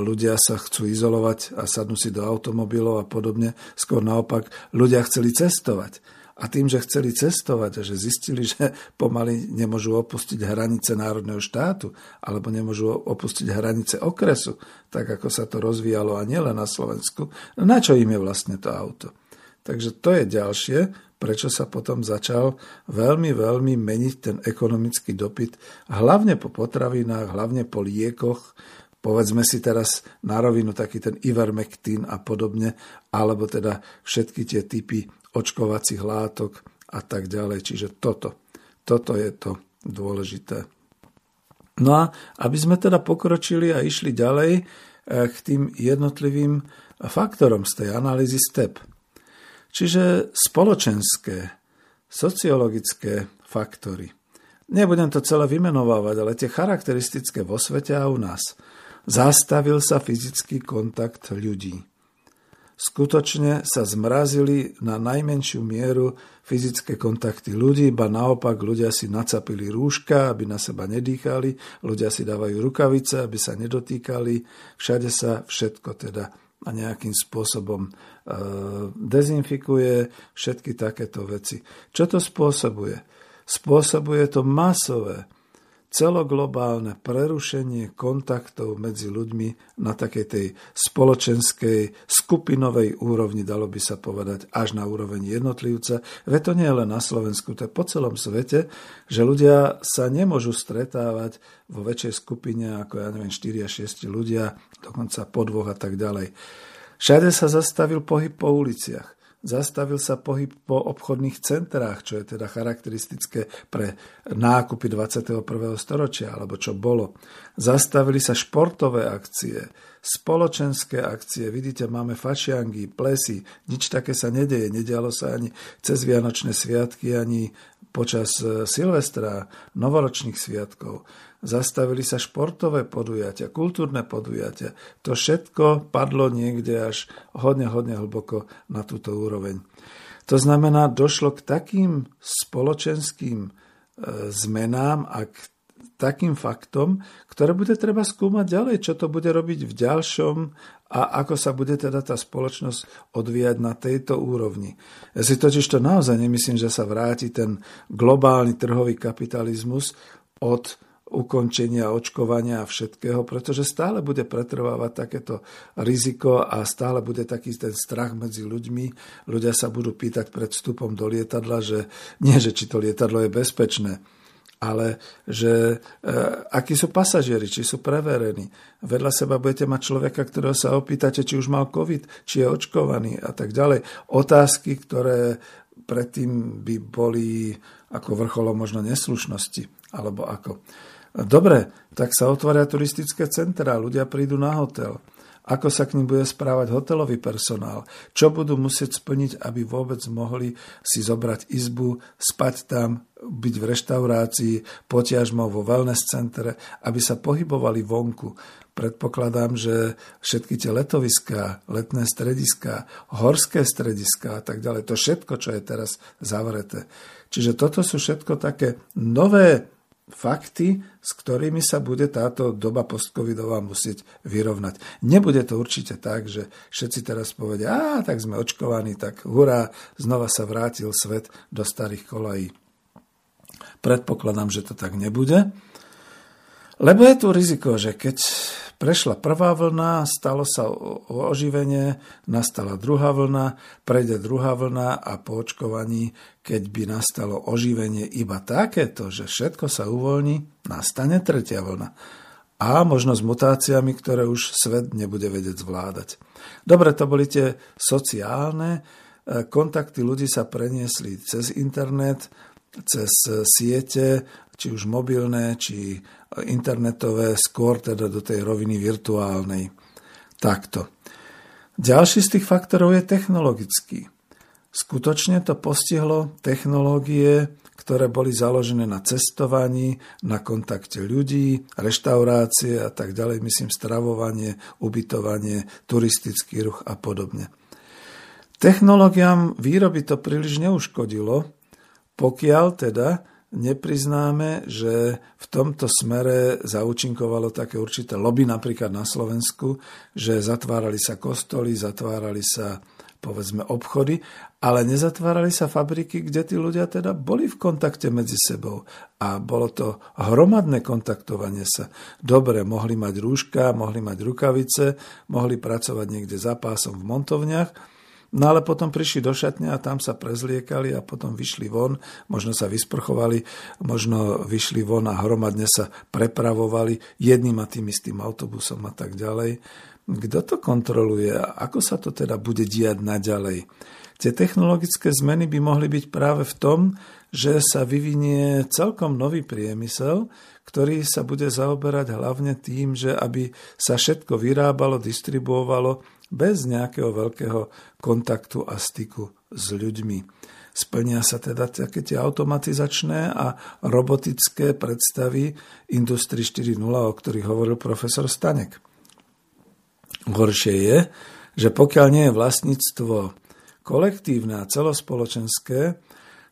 Speaker 1: ľudia sa chcú izolovať a sadnú si do automobilov a podobne. Skôr naopak, ľudia chceli cestovať. A tým, že chceli cestovať a že zistili, že pomaly nemôžu opustiť hranice národného štátu alebo nemôžu opustiť hranice okresu, tak ako sa to rozvíjalo a nielen na Slovensku, na čo im je vlastne to auto? Takže to je ďalšie, prečo sa potom začal veľmi, veľmi meniť ten ekonomický dopyt, hlavne po potravinách, hlavne po liekoch, povedzme si teraz na rovinu taký ten ivermectin a podobne, alebo teda všetky tie typy očkovacích látok a tak ďalej. Čiže toto, toto je to dôležité. No a aby sme teda pokročili a išli ďalej eh, k tým jednotlivým faktorom z tej analýzy STEP. Čiže spoločenské, sociologické faktory. Nebudem to celé vymenovávať, ale tie charakteristické vo svete a u nás – Zastavil sa fyzický kontakt ľudí. Skutočne sa zmrazili na najmenšiu mieru fyzické kontakty ľudí, ba naopak ľudia si nacapili rúška, aby na seba nedýchali, ľudia si dávajú rukavice, aby sa nedotýkali, všade sa všetko teda a nejakým spôsobom e, dezinfikuje všetky takéto veci. Čo to spôsobuje? Spôsobuje to masové celoglobálne prerušenie kontaktov medzi ľuďmi na takej tej spoločenskej skupinovej úrovni, dalo by sa povedať, až na úroveň jednotlivca. Veď to nie je len na Slovensku, to je po celom svete, že ľudia sa nemôžu stretávať vo väčšej skupine ako, ja neviem, 4 a 6 ľudia, dokonca po dvoch a tak ďalej. Všade sa zastavil pohyb po uliciach. Zastavil sa pohyb po obchodných centrách, čo je teda charakteristické pre nákupy 21. storočia, alebo čo bolo. Zastavili sa športové akcie, spoločenské akcie. Vidíte, máme fašiangy, plesy, nič také sa nedeje. Nedialo sa ani cez Vianočné sviatky, ani počas e, Silvestra, novoročných sviatkov zastavili sa športové podujatia, kultúrne podujatia. To všetko padlo niekde až hodne, hodne hlboko na túto úroveň. To znamená, došlo k takým spoločenským e, zmenám a k takým faktom, ktoré bude treba skúmať ďalej, čo to bude robiť v ďalšom a ako sa bude teda tá spoločnosť odvíjať na tejto úrovni. Ja si totiž to naozaj nemyslím, že sa vráti ten globálny trhový kapitalizmus od ukončenia očkovania a všetkého, pretože stále bude pretrvávať takéto riziko a stále bude taký ten strach medzi ľuďmi. Ľudia sa budú pýtať pred vstupom do lietadla, že nie, že či to lietadlo je bezpečné, ale že e, akí sú pasažieri, či sú preverení. Vedľa seba budete mať človeka, ktorého sa opýtate, či už mal COVID, či je očkovaný a tak ďalej. Otázky, ktoré predtým by boli ako vrcholom možno neslušnosti, alebo ako. Dobre, tak sa otvoria turistické centrá, ľudia prídu na hotel. Ako sa k ním bude správať hotelový personál? Čo budú musieť splniť, aby vôbec mohli si zobrať izbu, spať tam, byť v reštaurácii, potiažmo vo wellness centre, aby sa pohybovali vonku. Predpokladám, že všetky tie letoviská, letné strediska, horské strediska a tak ďalej, to všetko, čo je teraz zavreté. Čiže toto sú všetko také nové fakty, s ktorými sa bude táto doba postcovidová musieť vyrovnať. Nebude to určite tak, že všetci teraz povedia, a tak sme očkovaní, tak hurá, znova sa vrátil svet do starých kolají. Predpokladám, že to tak nebude. Lebo je tu riziko, že keď prešla prvá vlna, stalo sa oživenie, nastala druhá vlna, prejde druhá vlna a po očkovaní, keď by nastalo oživenie iba takéto, že všetko sa uvoľní, nastane tretia vlna. A možno s mutáciami, ktoré už svet nebude vedieť zvládať. Dobre, to boli tie sociálne, e, kontakty ľudí sa preniesli cez internet, cez siete, či už mobilné, či internetové, skôr teda do tej roviny virtuálnej. Takto. Ďalší z tých faktorov je technologický. Skutočne to postihlo technológie, ktoré boli založené na cestovaní, na kontakte ľudí, reštaurácie a tak ďalej, myslím stravovanie, ubytovanie, turistický ruch a podobne. Technológiám výroby to príliš neuškodilo, pokiaľ teda nepriznáme, že v tomto smere zaučinkovalo také určité lobby napríklad na Slovensku, že zatvárali sa kostoly, zatvárali sa povedzme obchody, ale nezatvárali sa fabriky, kde tí ľudia teda boli v kontakte medzi sebou. A bolo to hromadné kontaktovanie sa. Dobre, mohli mať rúška, mohli mať rukavice, mohli pracovať niekde za pásom v montovniach, No ale potom prišli do šatne a tam sa prezliekali a potom vyšli von, možno sa vysprchovali, možno vyšli von a hromadne sa prepravovali jedným a tým istým autobusom a tak ďalej. Kto to kontroluje a ako sa to teda bude diať naďalej? Tie technologické zmeny by mohli byť práve v tom, že sa vyvinie celkom nový priemysel, ktorý sa bude zaoberať hlavne tým, že aby sa všetko vyrábalo, distribuovalo bez nejakého veľkého kontaktu a styku s ľuďmi. Splnia sa teda také tie automatizačné a robotické predstavy Industry 4.0, o ktorých hovoril profesor Stanek. Horšie je, že pokiaľ nie je vlastníctvo kolektívne a celospoločenské,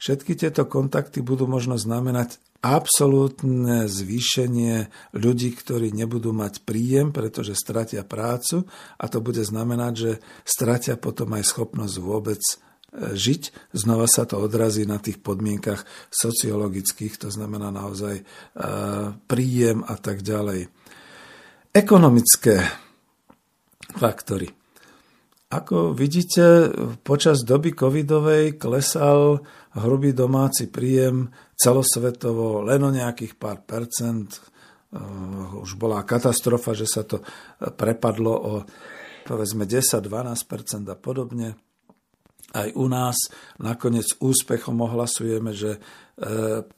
Speaker 1: všetky tieto kontakty budú možno znamenať absolútne zvýšenie ľudí, ktorí nebudú mať príjem, pretože stratia prácu a to bude znamenať, že stratia potom aj schopnosť vôbec e, žiť. Znova sa to odrazí na tých podmienkach sociologických, to znamená naozaj e, príjem a tak ďalej. Ekonomické faktory. Ako vidíte, počas doby covidovej klesal hrubý domáci príjem celosvetovo len o nejakých pár percent. Eh, už bola katastrofa, že sa to prepadlo o povedzme 10-12% a podobne aj u nás. Nakoniec úspechom ohlasujeme, že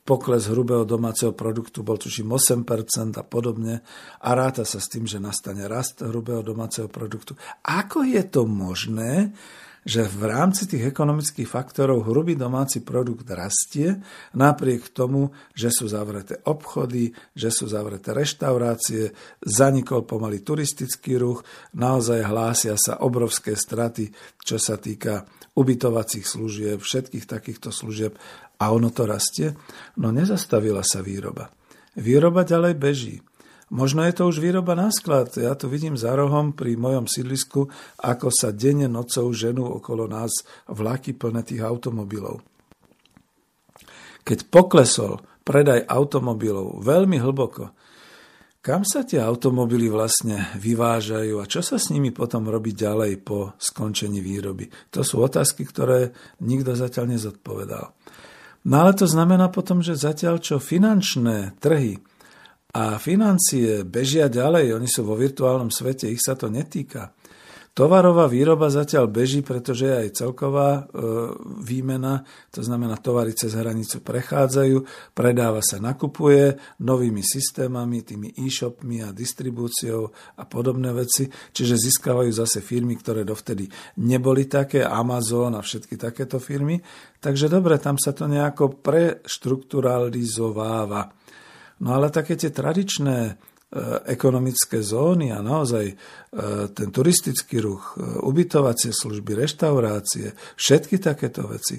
Speaker 1: pokles hrubého domáceho produktu bol tuším 8% a podobne a ráta sa s tým, že nastane rast hrubého domáceho produktu. Ako je to možné, že v rámci tých ekonomických faktorov hrubý domáci produkt rastie, napriek tomu, že sú zavreté obchody, že sú zavreté reštaurácie, zanikol pomaly turistický ruch, naozaj hlásia sa obrovské straty, čo sa týka ubytovacích služieb, všetkých takýchto služieb a ono to rastie? No nezastavila sa výroba. Výroba ďalej beží. Možno je to už výroba na sklad. Ja tu vidím za rohom pri mojom sídlisku, ako sa denne nocou ženú okolo nás vlaky plné tých automobilov. Keď poklesol predaj automobilov veľmi hlboko, kam sa tie automobily vlastne vyvážajú a čo sa s nimi potom robí ďalej po skončení výroby? To sú otázky, ktoré nikto zatiaľ nezodpovedal. No ale to znamená potom, že zatiaľ čo finančné trhy a financie bežia ďalej, oni sú vo virtuálnom svete, ich sa to netýka. Tovarová výroba zatiaľ beží, pretože je aj celková e, výmena, to znamená, tovary cez hranicu prechádzajú, predáva sa, nakupuje novými systémami, tými e-shopmi a distribúciou a podobné veci, čiže získavajú zase firmy, ktoré dovtedy neboli také, Amazon a všetky takéto firmy. Takže dobre, tam sa to nejako preštrukturalizováva. No ale také tie tradičné ekonomické zóny a naozaj e, ten turistický ruch, e, ubytovacie služby, reštaurácie, všetky takéto veci.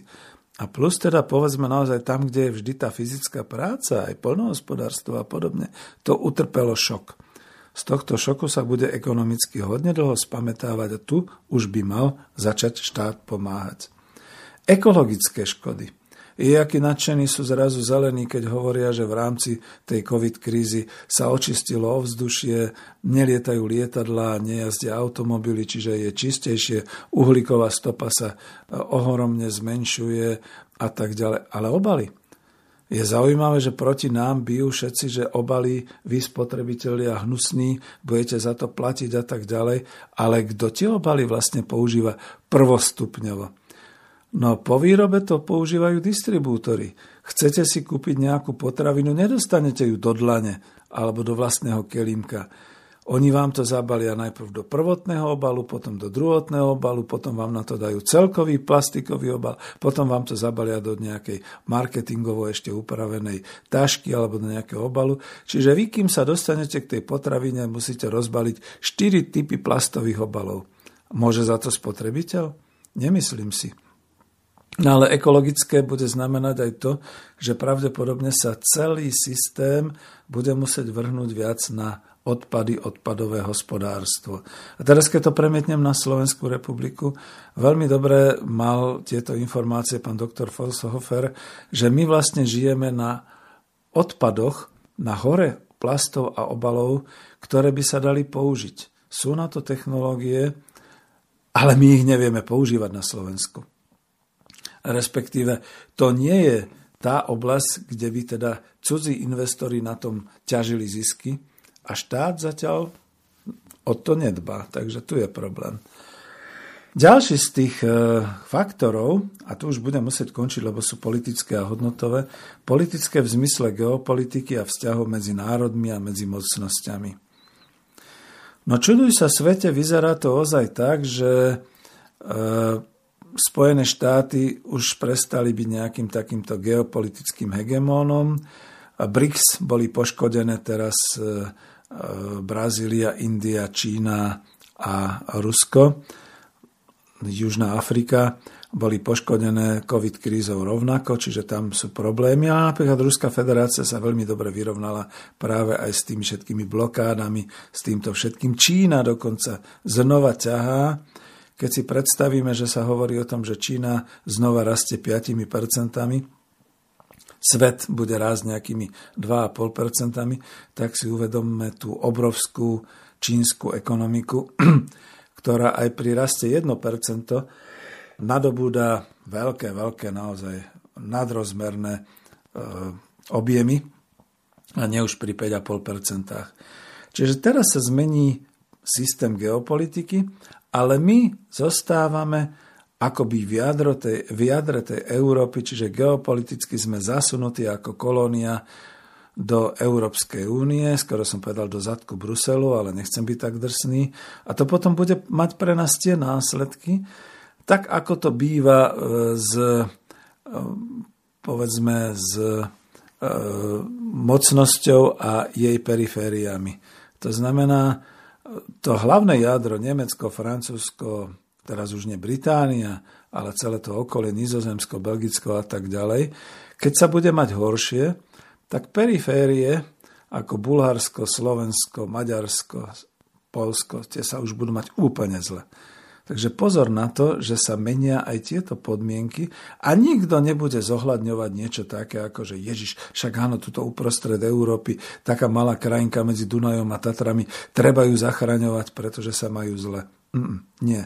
Speaker 1: A plus teda povedzme naozaj tam, kde je vždy tá fyzická práca, aj polnohospodárstvo a podobne, to utrpelo šok. Z tohto šoku sa bude ekonomicky hodne dlho spametávať a tu už by mal začať štát pomáhať. Ekologické škody – je, akí nadšení sú zrazu zelení, keď hovoria, že v rámci tej COVID krízy sa očistilo ovzdušie, nelietajú lietadlá, nejazdia automobily, čiže je čistejšie, uhlíková stopa sa e, ohromne zmenšuje a tak ďalej. Ale obaly. Je zaujímavé, že proti nám bijú všetci, že obaly, vy spotrebitelia hnusní, budete za to platiť a tak ďalej, ale kto tie obaly vlastne používa prvostupňovo? No po výrobe to používajú distribútory. Chcete si kúpiť nejakú potravinu, nedostanete ju do dlane alebo do vlastného kelímka. Oni vám to zabalia najprv do prvotného obalu, potom do druhotného obalu, potom vám na to dajú celkový plastikový obal, potom vám to zabalia do nejakej marketingovo ešte upravenej tašky alebo do nejakého obalu. Čiže vy, kým sa dostanete k tej potravine, musíte rozbaliť 4 typy plastových obalov. Môže za to spotrebiteľ? Nemyslím si. No ale ekologické bude znamenať aj to, že pravdepodobne sa celý systém bude musieť vrhnúť viac na odpady, odpadové hospodárstvo. A teraz, keď to premietnem na Slovenskú republiku, veľmi dobre mal tieto informácie pán doktor Forshofer, že my vlastne žijeme na odpadoch, na hore plastov a obalov, ktoré by sa dali použiť. Sú na to technológie, ale my ich nevieme používať na Slovensku respektíve to nie je tá oblasť, kde by teda cudzí investori na tom ťažili zisky a štát zatiaľ o to nedbá, takže tu je problém. Ďalší z tých e, faktorov, a tu už budem musieť končiť, lebo sú politické a hodnotové, politické v zmysle geopolitiky a vzťahov medzi národmi a medzi mocnosťami. No čuduj sa svete, vyzerá to ozaj tak, že e, Spojené štáty už prestali byť nejakým takýmto geopolitickým hegemónom. BRICS boli poškodené teraz e, e, Brazília, India, Čína a Rusko, Južná Afrika. boli poškodené COVID krízou rovnako, čiže tam sú problémy. A napríklad Ruská federácia sa veľmi dobre vyrovnala práve aj s tými všetkými blokádami, s týmto všetkým. Čína dokonca znova ťahá. Keď si predstavíme, že sa hovorí o tom, že Čína znova rastie 5 percentami, svet bude rásť nejakými 2,5%, tak si uvedomme tú obrovskú čínsku ekonomiku, ktorá aj pri raste 1% nadobúda veľké, veľké naozaj nadrozmerné e, objemy a nie už pri 5,5%. Čiže teraz sa zmení systém geopolitiky, ale my zostávame akoby v, jadro tej, v jadre tej Európy, čiže geopoliticky sme zasunutí ako kolónia do Európskej únie, skoro som povedal do zadku Bruselu, ale nechcem byť tak drsný. A to potom bude mať pre nás tie následky, tak ako to býva s, e, povedzme, s e, mocnosťou a jej perifériami. To znamená, to hlavné jadro Nemecko, Francúzsko, teraz už nie Británia, ale celé to okolie, Nizozemsko, Belgicko a tak ďalej, keď sa bude mať horšie, tak periférie ako Bulharsko, Slovensko, Maďarsko, Polsko, tie sa už budú mať úplne zle. Takže pozor na to, že sa menia aj tieto podmienky a nikto nebude zohľadňovať niečo také, ako že Ježiš, však áno, tuto uprostred Európy, taká malá krajinka medzi Dunajom a Tatrami, treba ju zachraňovať, pretože sa majú zle. Mm, nie.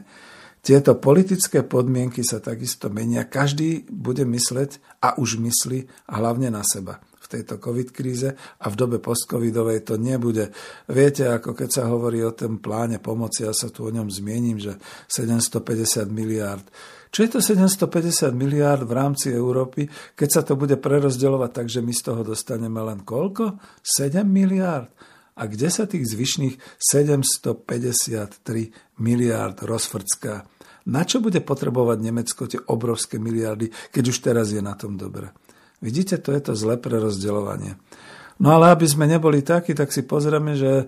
Speaker 1: Tieto politické podmienky sa takisto menia. Každý bude mysleť a už myslí hlavne na seba tejto covid kríze a v dobe postcovidovej to nebude. Viete, ako keď sa hovorí o tom pláne pomoci, ja sa tu o ňom zmiením, že 750 miliárd. Čo je to 750 miliárd v rámci Európy, keď sa to bude prerozdeľovať tak, že my z toho dostaneme len koľko? 7 miliárd. A kde sa tých zvyšných 753 miliárd rozfrcká? Na čo bude potrebovať Nemecko tie obrovské miliardy, keď už teraz je na tom dobre? Vidíte, to je to zlé prerozdeľovanie. No ale aby sme neboli takí, tak si pozrieme, že e,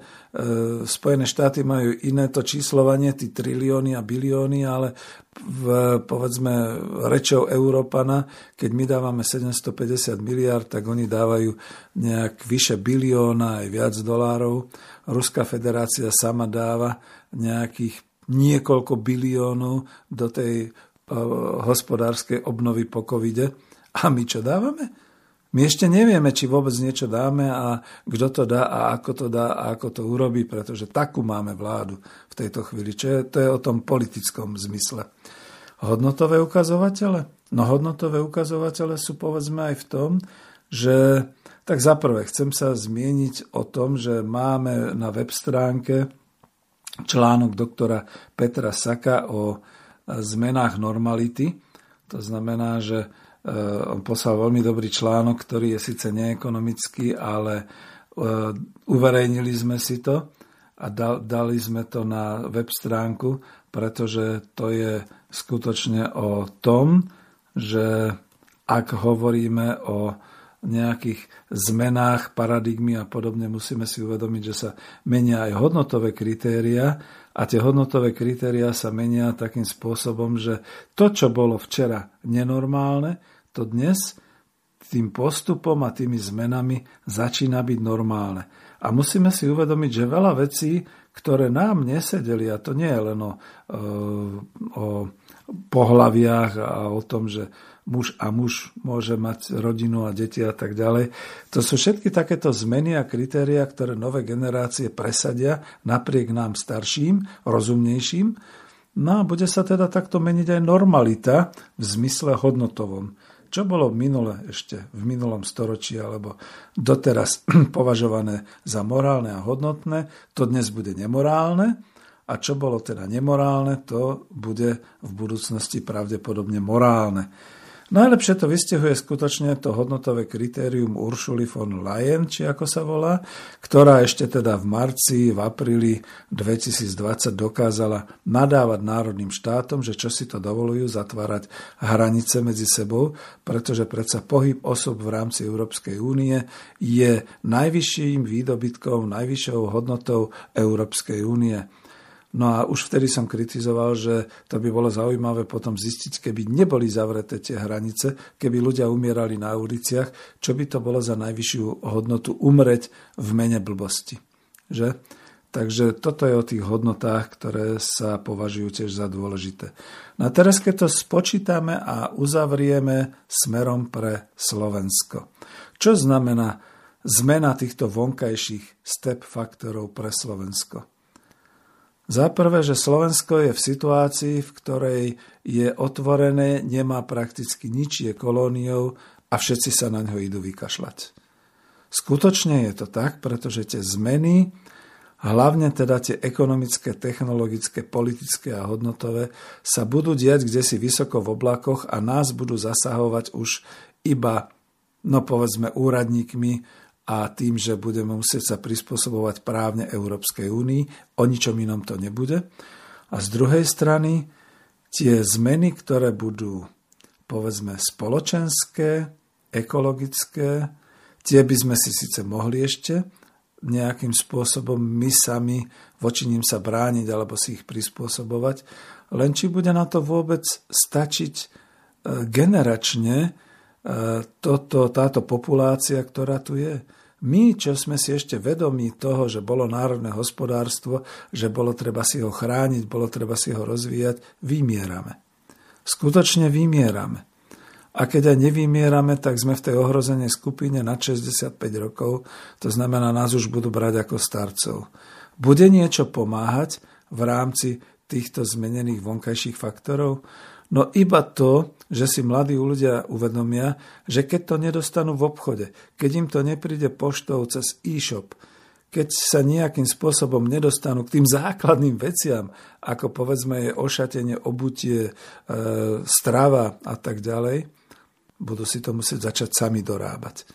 Speaker 1: Spojené štáty majú iné to číslovanie, tí trilióny a bilióny, ale v, povedzme rečou Európana, keď my dávame 750 miliard, tak oni dávajú nejak vyše bilióna aj viac dolárov. Ruská federácia sama dáva nejakých niekoľko biliónov do tej uh, hospodárskej obnovy po covide. A my čo dávame? My ešte nevieme, či vôbec niečo dáme a kto to dá a ako to dá a ako to urobí, pretože takú máme vládu v tejto chvíli. Čo je, to je o tom politickom zmysle. Hodnotové ukazovatele? No hodnotové ukazovatele sú povedzme aj v tom, že tak zaprvé chcem sa zmieniť o tom, že máme na web stránke článok doktora Petra Saka o zmenách normality. To znamená, že on poslal veľmi dobrý článok, ktorý je síce neekonomický, ale e, uverejnili sme si to a dali sme to na web stránku, pretože to je skutočne o tom, že ak hovoríme o nejakých zmenách, paradigmy a podobne, musíme si uvedomiť, že sa menia aj hodnotové kritéria a tie hodnotové kritéria sa menia takým spôsobom, že to, čo bolo včera nenormálne, to dnes tým postupom a tými zmenami začína byť normálne. A musíme si uvedomiť, že veľa vecí, ktoré nám nesedeli, a to nie je len o, o pohľaviach a o tom, že muž a muž môže mať rodinu a deti a tak ďalej. To sú všetky takéto zmeny a kritéria, ktoré nové generácie presadia napriek nám starším, rozumnejším. No a bude sa teda takto meniť aj normalita v zmysle hodnotovom. Čo bolo minule ešte v minulom storočí alebo doteraz považované za morálne a hodnotné, to dnes bude nemorálne a čo bolo teda nemorálne, to bude v budúcnosti pravdepodobne morálne. Najlepšie to vystihuje skutočne to hodnotové kritérium Uršuli von Leyen, či ako sa volá, ktorá ešte teda v marci, v apríli 2020 dokázala nadávať národným štátom, že čo si to dovolujú zatvárať hranice medzi sebou, pretože predsa pohyb osob v rámci Európskej únie je najvyšším výdobytkom, najvyššou hodnotou Európskej únie. No a už vtedy som kritizoval, že to by bolo zaujímavé potom zistiť, keby neboli zavreté tie hranice, keby ľudia umierali na uliciach, čo by to bolo za najvyššiu hodnotu umreť v mene blbosti. Že? Takže toto je o tých hodnotách, ktoré sa považujú tiež za dôležité. No a teraz, keď to spočítame a uzavrieme smerom pre Slovensko. Čo znamená zmena týchto vonkajších step faktorov pre Slovensko? Za prvé, že Slovensko je v situácii, v ktorej je otvorené, nemá prakticky nič, je kolóniou a všetci sa na ňo idú vykašľať. Skutočne je to tak, pretože tie zmeny, hlavne teda tie ekonomické, technologické, politické a hodnotové, sa budú diať kde si vysoko v oblakoch a nás budú zasahovať už iba, no povedzme, úradníkmi a tým, že budeme musieť sa prispôsobovať právne Európskej únii, o ničom inom to nebude. A z druhej strany tie zmeny, ktoré budú povedzme spoločenské, ekologické, tie by sme si síce mohli ešte nejakým spôsobom my sami voči ním sa brániť alebo si ich prispôsobovať, len či bude na to vôbec stačiť e, generačne e, toto, táto populácia, ktorá tu je. My, čo sme si ešte vedomí toho, že bolo národné hospodárstvo, že bolo treba si ho chrániť, bolo treba si ho rozvíjať, vymierame. Skutočne vymierame. A keď aj nevymierame, tak sme v tej ohrozenej skupine na 65 rokov, to znamená, nás už budú brať ako starcov. Bude niečo pomáhať v rámci týchto zmenených vonkajších faktorov? No iba to, že si mladí ľudia uvedomia, že keď to nedostanú v obchode, keď im to nepríde poštou cez e-shop, keď sa nejakým spôsobom nedostanú k tým základným veciam, ako povedzme je ošatenie, obutie, e, strava a tak ďalej, budú si to musieť začať sami dorábať.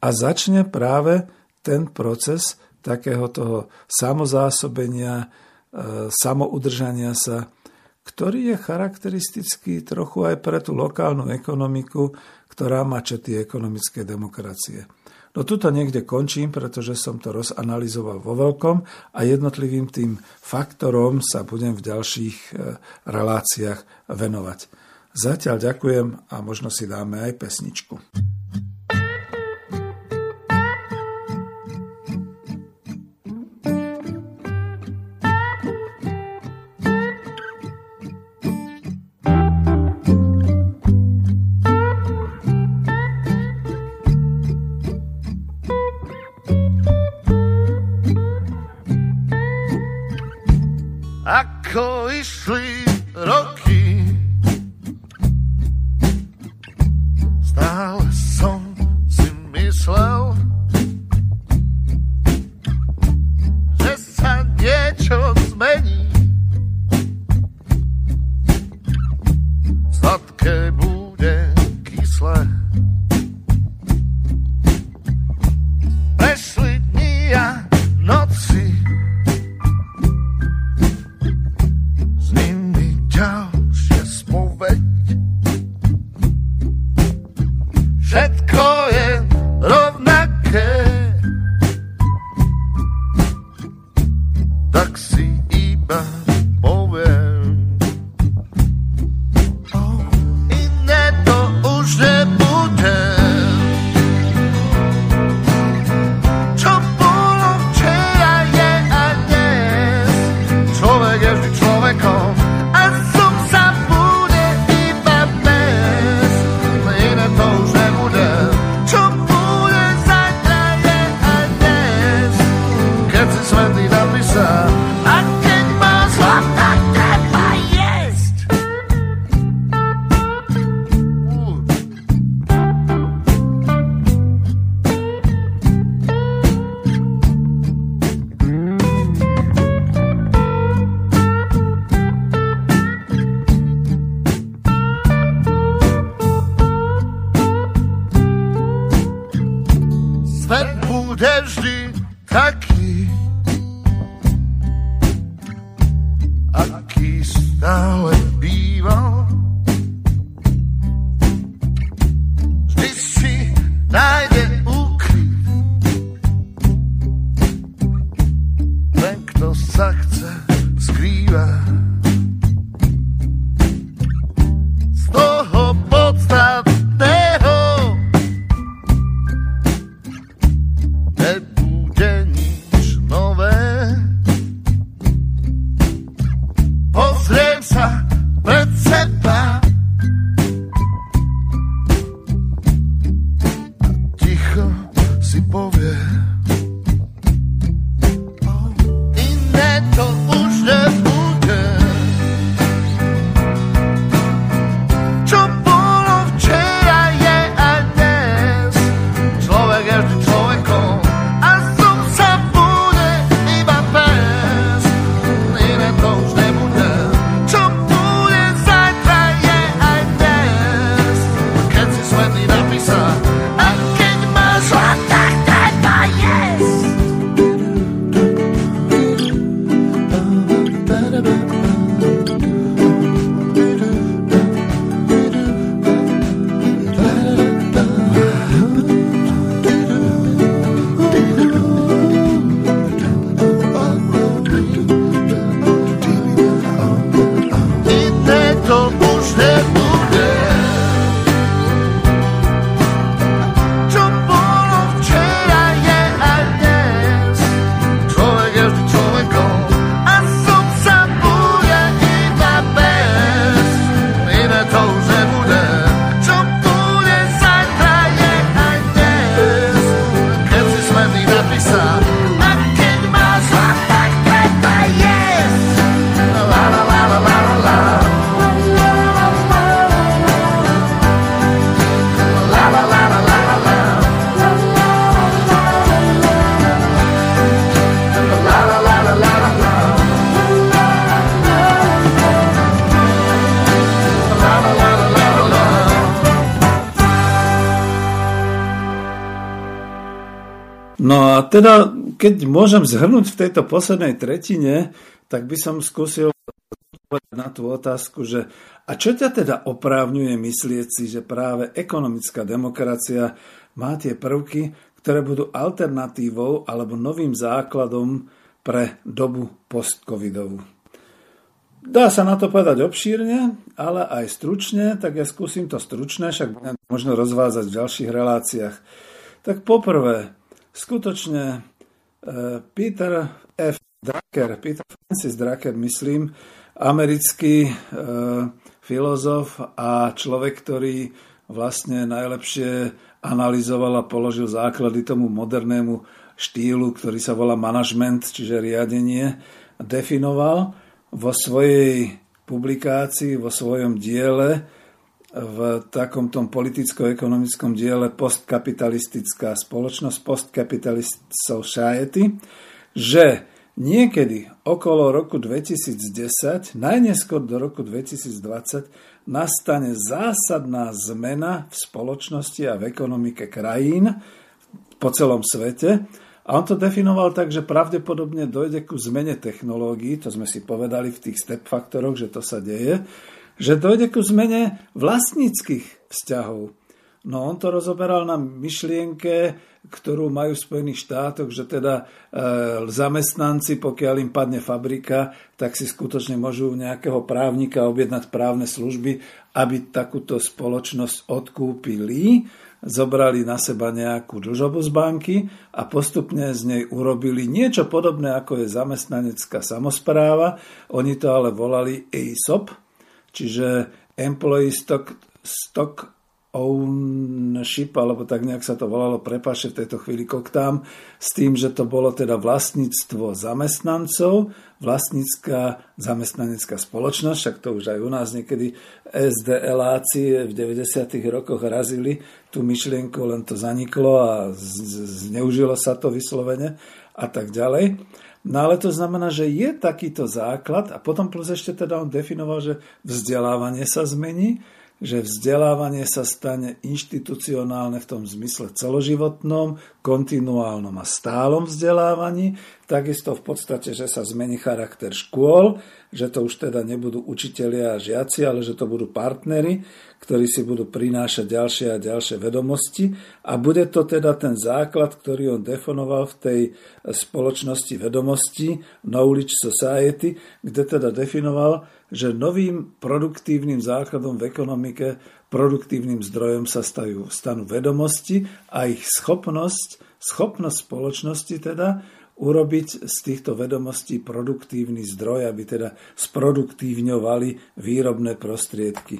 Speaker 1: A začne práve ten proces takého toho samozásobenia, e, samoudržania sa, ktorý je charakteristický trochu aj pre tú lokálnu ekonomiku, ktorá má čety ekonomické demokracie. No tuto niekde končím, pretože som to rozanalizoval vo veľkom a jednotlivým tým faktorom sa budem v ďalších e, reláciách venovať. Zatiaľ ďakujem a možno si dáme aj pesničku.
Speaker 2: Sa
Speaker 1: teda, keď môžem zhrnúť v tejto poslednej tretine, tak by som skúsil na tú otázku, že a čo ťa teda oprávňuje myslieť si, že práve ekonomická demokracia má tie prvky, ktoré budú alternatívou alebo novým základom pre dobu postcovidovú. Dá sa na to povedať obšírne, ale aj stručne, tak ja skúsim to stručne, však možno rozvázať v ďalších reláciách. Tak poprvé, skutočne e, Peter F. Drucker, Peter Francis Drucker, myslím, americký e, filozof a človek, ktorý vlastne najlepšie analyzoval a položil základy tomu modernému štýlu, ktorý sa volá management, čiže riadenie, definoval vo svojej publikácii, vo svojom diele, v takom tom politicko-ekonomickom diele postkapitalistická spoločnosť, postcapitalist society, že niekedy okolo roku 2010, najneskôr do roku 2020, nastane zásadná zmena v spoločnosti a v ekonomike krajín po celom svete, a on to definoval tak, že pravdepodobne dojde ku zmene technológií, to sme si povedali v tých step faktoroch, že to sa deje, že dojde ku zmene vlastníckých vzťahov. No on to rozoberal na myšlienke, ktorú majú v Spojených štátoch, že teda e, zamestnanci, pokiaľ im padne fabrika, tak si skutočne môžu nejakého právnika objednať právne služby, aby takúto spoločnosť odkúpili zobrali na seba nejakú dlžobu z banky a postupne z nej urobili niečo podobné, ako je zamestnanecká samozpráva. Oni to ale volali ESOP, čiže Employee Stock, Stock ownership, alebo tak nejak sa to volalo, prepáše v tejto chvíli koktám, s tým, že to bolo teda vlastníctvo zamestnancov, vlastnícká zamestnanecká spoločnosť, však to už aj u nás niekedy SDLáci v 90. rokoch razili tú myšlienku, len to zaniklo a zneužilo sa to vyslovene a tak ďalej. No ale to znamená, že je takýto základ a potom plus ešte teda on definoval, že vzdelávanie sa zmení, že vzdelávanie sa stane inštitucionálne v tom zmysle celoživotnom, kontinuálnom a stálom vzdelávaní, takisto v podstate, že sa zmení charakter škôl, že to už teda nebudú učitelia a žiaci, ale že to budú partnery, ktorí si budú prinášať ďalšie a ďalšie vedomosti. A bude to teda ten základ, ktorý on defonoval v tej spoločnosti vedomostí, Knowledge Society, kde teda definoval, že novým produktívnym základom v ekonomike, produktívnym zdrojom sa stajú, stanú vedomosti a ich schopnosť, schopnosť spoločnosti teda urobiť z týchto vedomostí produktívny zdroj, aby teda sproduktívňovali výrobné prostriedky.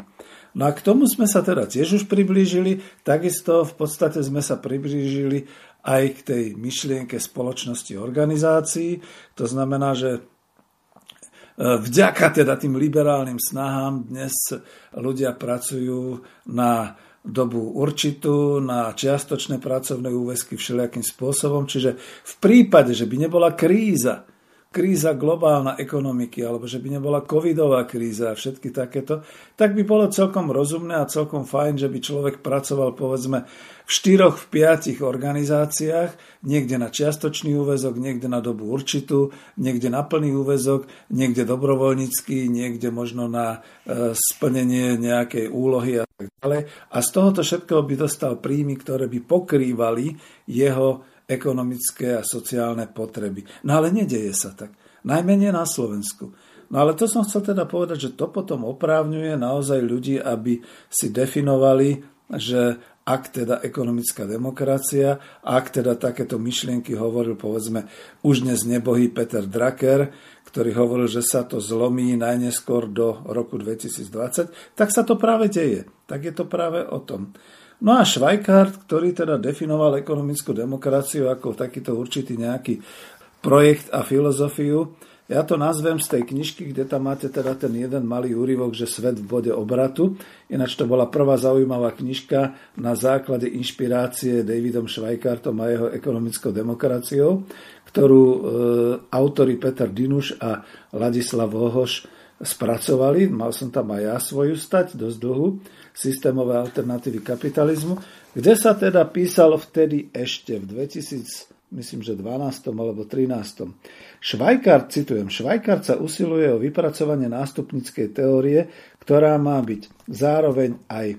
Speaker 1: No a k tomu sme sa teda tiež už priblížili, takisto v podstate sme sa priblížili aj k tej myšlienke spoločnosti organizácií. To znamená, že Vďaka teda tým liberálnym snahám dnes ľudia pracujú na dobu určitú, na čiastočné pracovné úväzky všelijakým spôsobom. Čiže v prípade, že by nebola kríza, kríza globálna ekonomiky, alebo že by nebola covidová kríza a všetky takéto, tak by bolo celkom rozumné a celkom fajn, že by človek pracoval povedzme v štyroch, v piatich organizáciách, niekde na čiastočný úvezok, niekde na dobu určitú, niekde na plný úvezok, niekde dobrovoľnícky, niekde možno na e, splnenie nejakej úlohy a tak ďalej. A z tohoto všetkého by dostal príjmy, ktoré by pokrývali jeho ekonomické a sociálne potreby. No ale nedeje sa tak. Najmenej na Slovensku. No ale to som chcel teda povedať, že to potom oprávňuje naozaj ľudí, aby si definovali, že ak teda ekonomická demokracia, ak teda takéto myšlienky hovoril povedzme už dnes nebohý Peter Drucker, ktorý hovoril, že sa to zlomí najneskôr do roku 2020, tak sa to práve deje. Tak je to práve o tom. No a Schweikart, ktorý teda definoval ekonomickú demokraciu ako takýto určitý nejaký projekt a filozofiu, ja to nazvem z tej knižky, kde tam máte teda ten jeden malý úryvok, že svet v bode obratu. Ináč to bola prvá zaujímavá knižka na základe inšpirácie Davidom Schweikartom a jeho ekonomickou demokraciou, ktorú e, autori Peter Dinuš a Ladislav Vohoš spracovali. Mal som tam aj ja svoju stať, dosť dlhú systémové alternatívy kapitalizmu, kde sa teda písalo vtedy ešte v 2000 myslím, že 12. alebo 13. Švajkár, citujem, Švajkár sa usiluje o vypracovanie nástupnickej teórie, ktorá má byť zároveň aj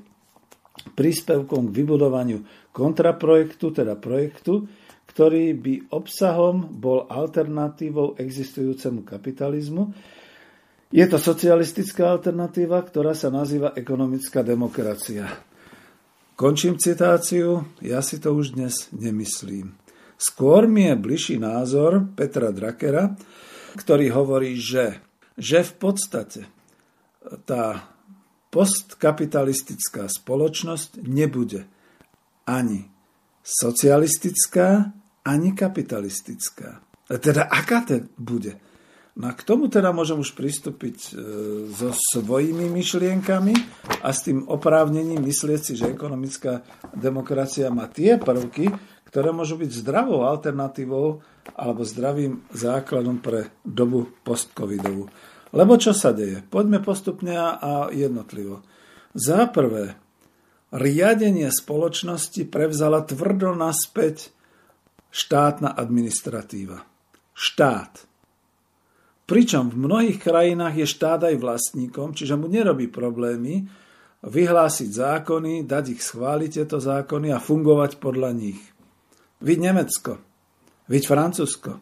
Speaker 1: príspevkom k vybudovaniu kontraprojektu, teda projektu, ktorý by obsahom bol alternatívou existujúcemu kapitalizmu. Je to socialistická alternatíva, ktorá sa nazýva ekonomická demokracia. Končím citáciu, ja si to už dnes nemyslím. Skôr mi je bližší názor Petra Drakera, ktorý hovorí, že, že v podstate tá postkapitalistická spoločnosť nebude ani socialistická, ani kapitalistická. Teda aká to bude? No a k tomu teda môžem už pristúpiť e, so svojimi myšlienkami a s tým oprávnením myslieť si, že ekonomická demokracia má tie prvky, ktoré môžu byť zdravou alternatívou alebo zdravým základom pre dobu postcovidovú. Lebo čo sa deje? Poďme postupne a jednotlivo. Za prvé, riadenie spoločnosti prevzala tvrdo naspäť štátna administratíva. Štát Pričom v mnohých krajinách je štát aj vlastníkom, čiže mu nerobí problémy vyhlásiť zákony, dať ich schváliť tieto zákony a fungovať podľa nich. Vid Nemecko, vid Francúzsko,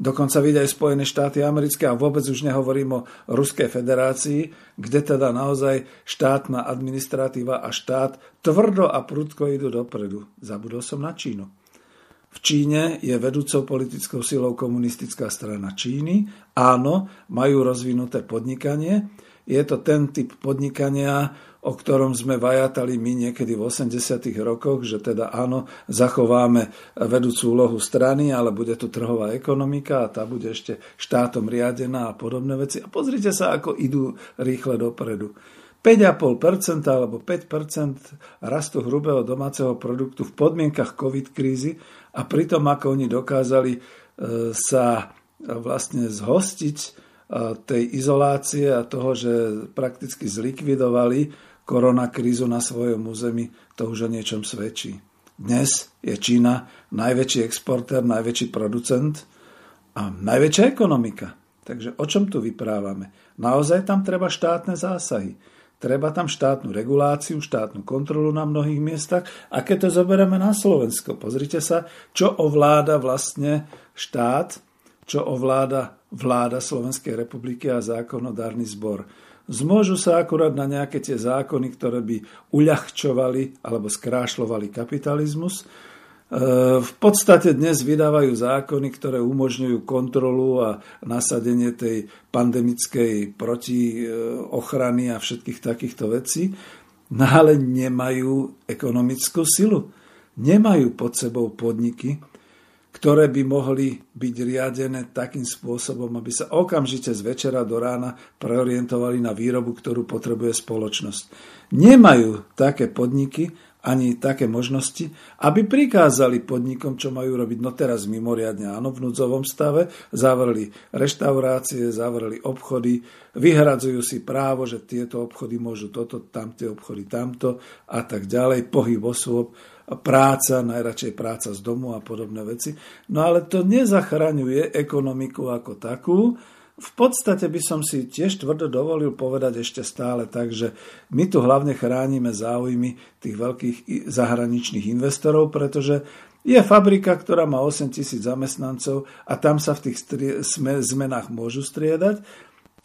Speaker 1: dokonca vid aj Spojené štáty americké a vôbec už nehovorím o Ruskej federácii, kde teda naozaj štátna administratíva a štát tvrdo a prudko idú dopredu. Zabudol som na Čínu. V Číne je vedúcou politickou silou komunistická strana Číny. Áno, majú rozvinuté podnikanie. Je to ten typ podnikania, o ktorom sme vajatali my niekedy v 80. rokoch, že teda áno, zachováme vedúcu úlohu strany, ale bude tu trhová ekonomika a tá bude ešte štátom riadená a podobné veci. A pozrite sa, ako idú rýchle dopredu. 5,5% alebo 5% rastu hrubého domáceho produktu v podmienkach COVID krízy a pritom ako oni dokázali e, sa vlastne zhostiť e, tej izolácie a toho, že prakticky zlikvidovali koronakrízu na svojom území, to už o niečom svedčí. Dnes je Čína najväčší exportér, najväčší producent a najväčšia ekonomika. Takže o čom tu vyprávame? Naozaj tam treba štátne zásahy. Treba tam štátnu reguláciu, štátnu kontrolu na mnohých miestach. A keď to zoberieme na Slovensko, pozrite sa, čo ovláda vlastne štát, čo ovláda vláda Slovenskej republiky a zákonodárny zbor. Zmôžu sa akurát na nejaké tie zákony, ktoré by uľahčovali alebo skrášľovali kapitalizmus, v podstate dnes vydávajú zákony, ktoré umožňujú kontrolu a nasadenie tej pandemickej protiochrany a všetkých takýchto vecí, no ale nemajú ekonomickú silu. Nemajú pod sebou podniky, ktoré by mohli byť riadené takým spôsobom, aby sa okamžite z večera do rána preorientovali na výrobu, ktorú potrebuje spoločnosť. Nemajú také podniky, ani také možnosti, aby prikázali podnikom, čo majú robiť. No teraz mimoriadne áno, v núdzovom stave, zavreli reštaurácie, zavreli obchody, vyhradzujú si právo, že tieto obchody môžu toto, tamtie obchody tamto a tak ďalej, pohyb osôb, práca, najradšej práca z domu a podobné veci. No ale to nezachraňuje ekonomiku ako takú, v podstate by som si tiež tvrdo dovolil povedať ešte stále tak, že my tu hlavne chránime záujmy tých veľkých zahraničných investorov, pretože je fabrika, ktorá má 8 tisíc zamestnancov a tam sa v tých zmenách môžu striedať,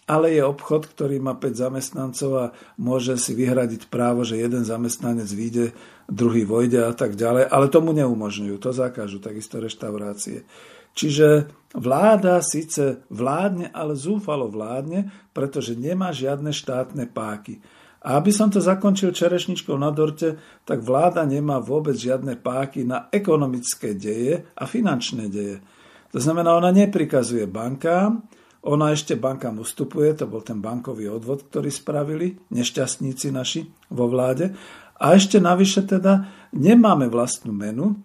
Speaker 1: ale je obchod, ktorý má 5 zamestnancov a môže si vyhradiť právo, že jeden zamestnanec vyjde, druhý vojde a tak ďalej, ale tomu neumožňujú, to zakážu, takisto reštaurácie. Čiže vláda síce vládne, ale zúfalo vládne, pretože nemá žiadne štátne páky. A aby som to zakončil čerešničkou na dorte, tak vláda nemá vôbec žiadne páky na ekonomické deje a finančné deje. To znamená, ona neprikazuje bankám, ona ešte bankám ustupuje, to bol ten bankový odvod, ktorý spravili nešťastníci naši vo vláde. A ešte navyše teda nemáme vlastnú menu,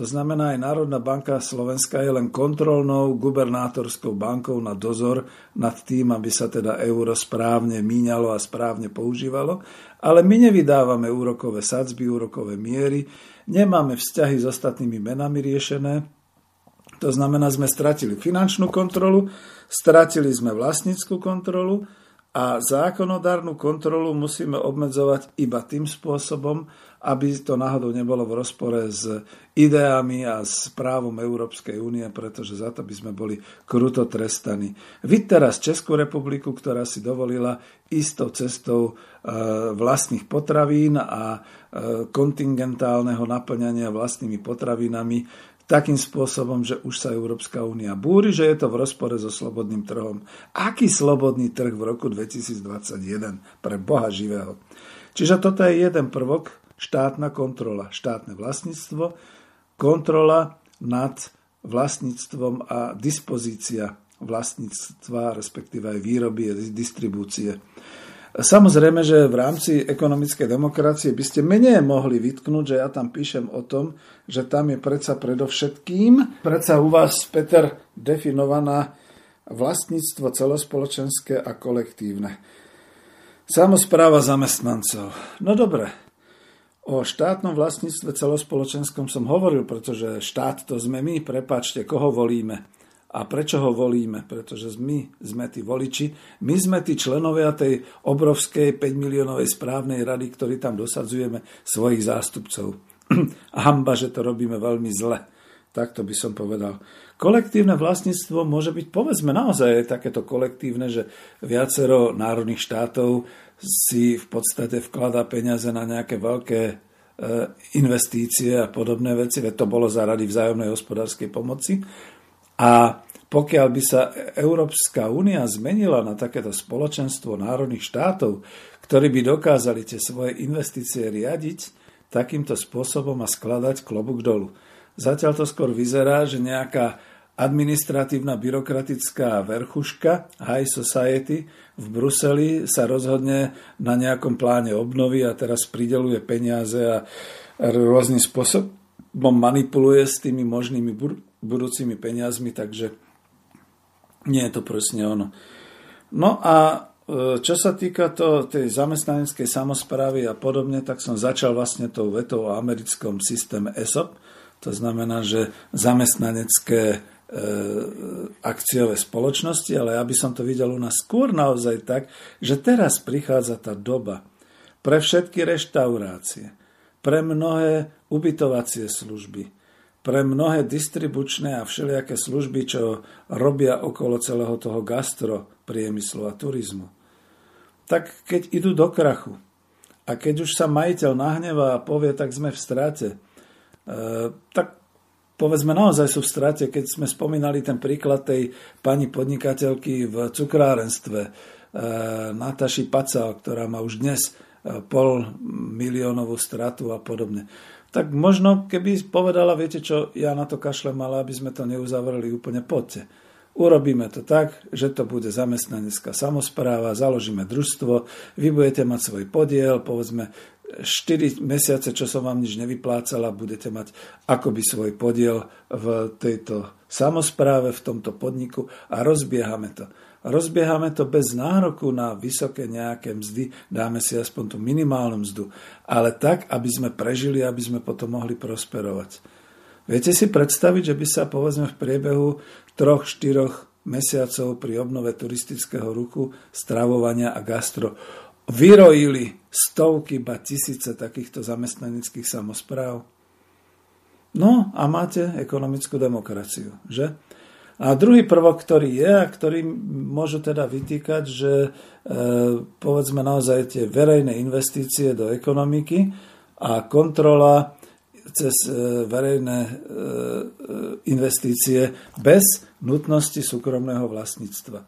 Speaker 1: to znamená, aj Národná banka Slovenska je len kontrolnou gubernátorskou bankou na dozor nad tým, aby sa teda euro správne míňalo a správne používalo. Ale my nevydávame úrokové sadzby, úrokové miery, nemáme vzťahy s ostatnými menami riešené, To znamená, sme stratili finančnú kontrolu, stratili sme vlastníckú kontrolu a zákonodárnu kontrolu musíme obmedzovať iba tým spôsobom, aby to náhodou nebolo v rozpore s ideami a s právom Európskej únie, pretože za to by sme boli kruto trestaní. Vy teraz Českú republiku, ktorá si dovolila istou cestou e, vlastných potravín a e, kontingentálneho naplňania vlastnými potravinami, takým spôsobom, že už sa Európska únia búri, že je to v rozpore so slobodným trhom. Aký slobodný trh v roku 2021 pre Boha živého? Čiže toto je jeden prvok, štátna kontrola, štátne vlastníctvo, kontrola nad vlastníctvom a dispozícia vlastníctva, respektíve aj výroby a distribúcie. Samozrejme, že v rámci ekonomickej demokracie by ste menej mohli vytknúť, že ja tam píšem o tom, že tam je predsa predovšetkým, predsa u vás, Peter, definovaná vlastníctvo celospoločenské a kolektívne. Samozpráva zamestnancov. No dobre, o štátnom vlastníctve celospoločenskom som hovoril, pretože štát to sme my, prepačte, koho volíme. A prečo ho volíme? Pretože my sme tí voliči, my sme tí členovia tej obrovskej 5 miliónovej správnej rady, ktorí tam dosadzujeme svojich zástupcov. A hamba, že to robíme veľmi zle. Takto by som povedal. Kolektívne vlastníctvo môže byť, povedzme, naozaj takéto kolektívne, že viacero národných štátov si v podstate vkladá peniaze na nejaké veľké e, investície a podobné veci, veď to bolo za rady vzájomnej hospodárskej pomoci. A pokiaľ by sa Európska únia zmenila na takéto spoločenstvo národných štátov, ktorí by dokázali tie svoje investície riadiť takýmto spôsobom a skladať klobúk dolu. Zatiaľ to skôr vyzerá, že nejaká administratívna byrokratická verchuška High Society v Bruseli sa rozhodne na nejakom pláne obnovy a teraz prideluje peniaze a rôznym spôsobom manipuluje s tými možnými budúcimi peniazmi, takže nie je to presne ono. No a e, čo sa týka to, tej zamestnaneckej samozprávy a podobne, tak som začal vlastne tou vetou o americkom systéme ESOP. To znamená, že zamestnanecké e, akciové spoločnosti, ale ja by som to videl u nás skôr naozaj tak, že teraz prichádza tá doba pre všetky reštaurácie, pre mnohé ubytovacie služby, pre mnohé distribučné a všelijaké služby, čo robia okolo celého toho gastro priemyslu a turizmu. Tak keď idú do krachu a keď už sa majiteľ nahneva a povie, tak sme v strate, e, tak povedzme naozaj sú v strate, keď sme spomínali ten príklad tej pani podnikateľky v cukrárenstve, e, Nataši Pacal, ktorá má už dnes e, pol miliónovú stratu a podobne tak možno keby povedala, viete čo, ja na to kašlem, ale aby sme to neuzavreli úplne, poďte. Urobíme to tak, že to bude zamestnanecká samozpráva, založíme družstvo, vy budete mať svoj podiel, povedzme 4 mesiace, čo som vám nič nevyplácala, budete mať akoby svoj podiel v tejto samozpráve, v tomto podniku a rozbiehame to. Rozbiehame to bez nároku na vysoké nejaké mzdy, dáme si aspoň tú minimálnu mzdu, ale tak, aby sme prežili, aby sme potom mohli prosperovať. Viete si predstaviť, že by sa povedzme v priebehu troch, štyroch mesiacov pri obnove turistického ruchu, stravovania a gastro vyrojili stovky, ba tisíce takýchto zamestnaneckých samozpráv? No a máte ekonomickú demokraciu, že? A druhý prvok, ktorý je a ktorý môžu teda vytýkať, že e, povedzme naozaj tie verejné investície do ekonomiky a kontrola cez e, verejné e, investície bez nutnosti súkromného vlastníctva.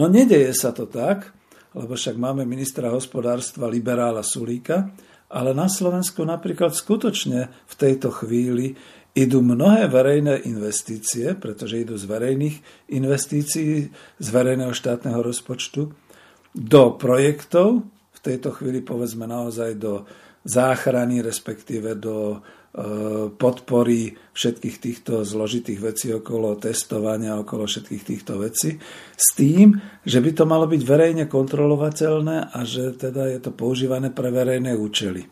Speaker 1: No nedeje sa to tak, lebo však máme ministra hospodárstva liberála Sulíka, ale na Slovensku napríklad skutočne v tejto chvíli idú mnohé verejné investície, pretože idú z verejných investícií, z verejného štátneho rozpočtu, do projektov, v tejto chvíli povedzme naozaj do záchrany, respektíve do e, podpory všetkých týchto zložitých vecí okolo testovania, okolo všetkých týchto vecí, s tým, že by to malo byť verejne kontrolovateľné a že teda je to používané pre verejné účely.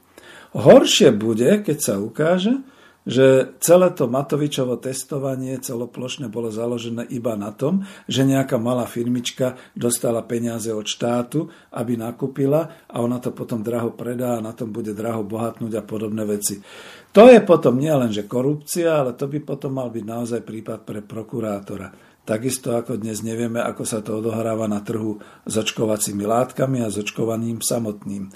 Speaker 1: Horšie bude, keď sa ukáže, že celé to Matovičovo testovanie celoplošne bolo založené iba na tom, že nejaká malá firmička dostala peniaze od štátu, aby nakúpila a ona to potom draho predá a na tom bude draho bohatnúť a podobné veci. To je potom nielenže korupcia, ale to by potom mal byť naozaj prípad pre prokurátora. Takisto ako dnes nevieme, ako sa to odohráva na trhu s očkovacími látkami a s očkovaním samotným.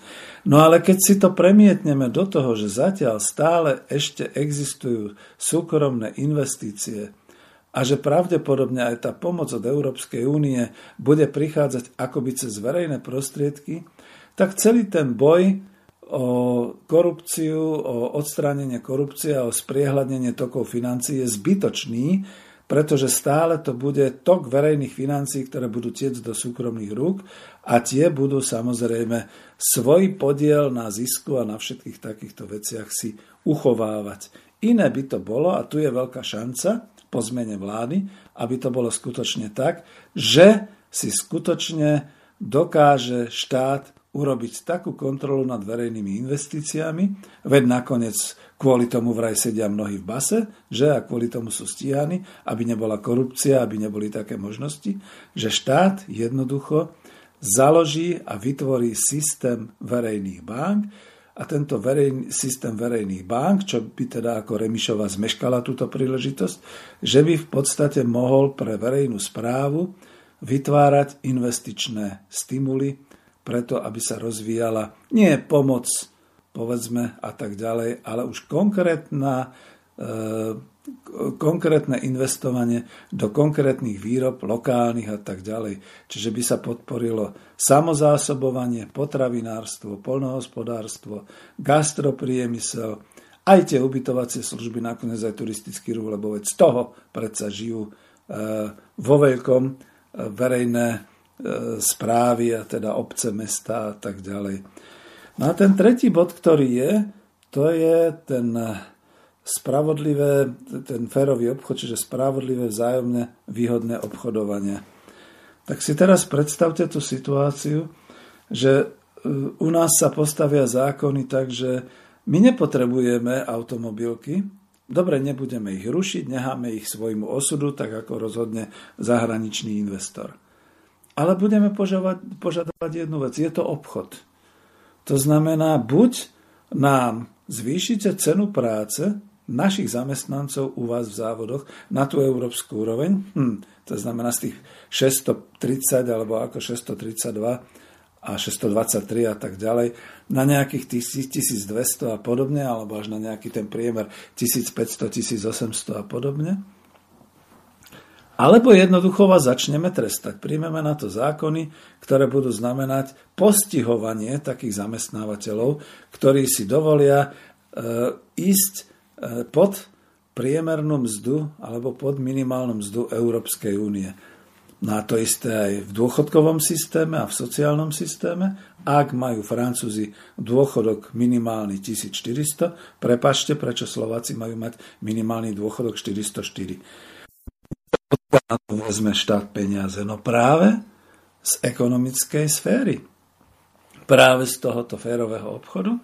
Speaker 1: No ale keď si to premietneme do toho, že zatiaľ stále ešte existujú súkromné investície a že pravdepodobne aj tá pomoc od Európskej únie bude prichádzať akoby cez verejné prostriedky, tak celý ten boj o korupciu, o odstránenie korupcie a o spriehľadnenie tokov financií je zbytočný, pretože stále to bude tok verejných financií, ktoré budú tiec do súkromných rúk a tie budú samozrejme svoj podiel na zisku a na všetkých takýchto veciach si uchovávať. Iné by to bolo, a tu je veľká šanca po zmene vlády, aby to bolo skutočne tak, že si skutočne dokáže štát urobiť takú kontrolu nad verejnými investíciami, veď nakoniec kvôli tomu vraj sedia mnohí v base, že? A kvôli tomu sú stíhaní, aby nebola korupcia, aby neboli také možnosti, že štát jednoducho založí a vytvorí systém verejných bank. A tento verejný, systém verejných bank, čo by teda ako Remišova zmeškala túto príležitosť, že by v podstate mohol pre verejnú správu vytvárať investičné stimuly, preto aby sa rozvíjala nie pomoc povedzme a tak ďalej, ale už konkrétna, e, konkrétne investovanie do konkrétnych výrob lokálnych a tak ďalej. Čiže by sa podporilo samozásobovanie, potravinárstvo, polnohospodárstvo, gastropriemysel, aj tie ubytovacie služby, nakoniec aj turistický ruch, lebo veď z toho predsa žijú e, vo veľkom e, verejné správy a teda obce, mesta a tak ďalej. No a ten tretí bod, ktorý je, to je ten spravodlivé, ten férový obchod, čiže spravodlivé vzájomne výhodné obchodovanie. Tak si teraz predstavte tú situáciu, že e, u nás sa postavia zákony tak, že my nepotrebujeme automobilky, dobre, nebudeme ich rušiť, necháme ich svojmu osudu, tak ako rozhodne zahraničný investor. Ale budeme požadovať, požadovať jednu vec, je to obchod. To znamená, buď nám zvýšite cenu práce našich zamestnancov u vás v závodoch na tú európsku úroveň, hm, to znamená z tých 630 alebo ako 632 a 623 a tak ďalej, na nejakých 1200 a podobne, alebo až na nejaký ten priemer 1500, 1800 a podobne. Alebo jednoducho vás začneme trestať. Príjmeme na to zákony, ktoré budú znamenať postihovanie takých zamestnávateľov, ktorí si dovolia e, ísť e, pod priemernú mzdu alebo pod minimálnu mzdu Európskej únie. No a to isté aj v dôchodkovom systéme a v sociálnom systéme. Ak majú Francúzi dôchodok minimálny 1400, prepačte, prečo Slováci majú mať minimálny dôchodok 404 to vezme štát peniaze? No práve z ekonomickej sféry. Práve z tohoto férového obchodu,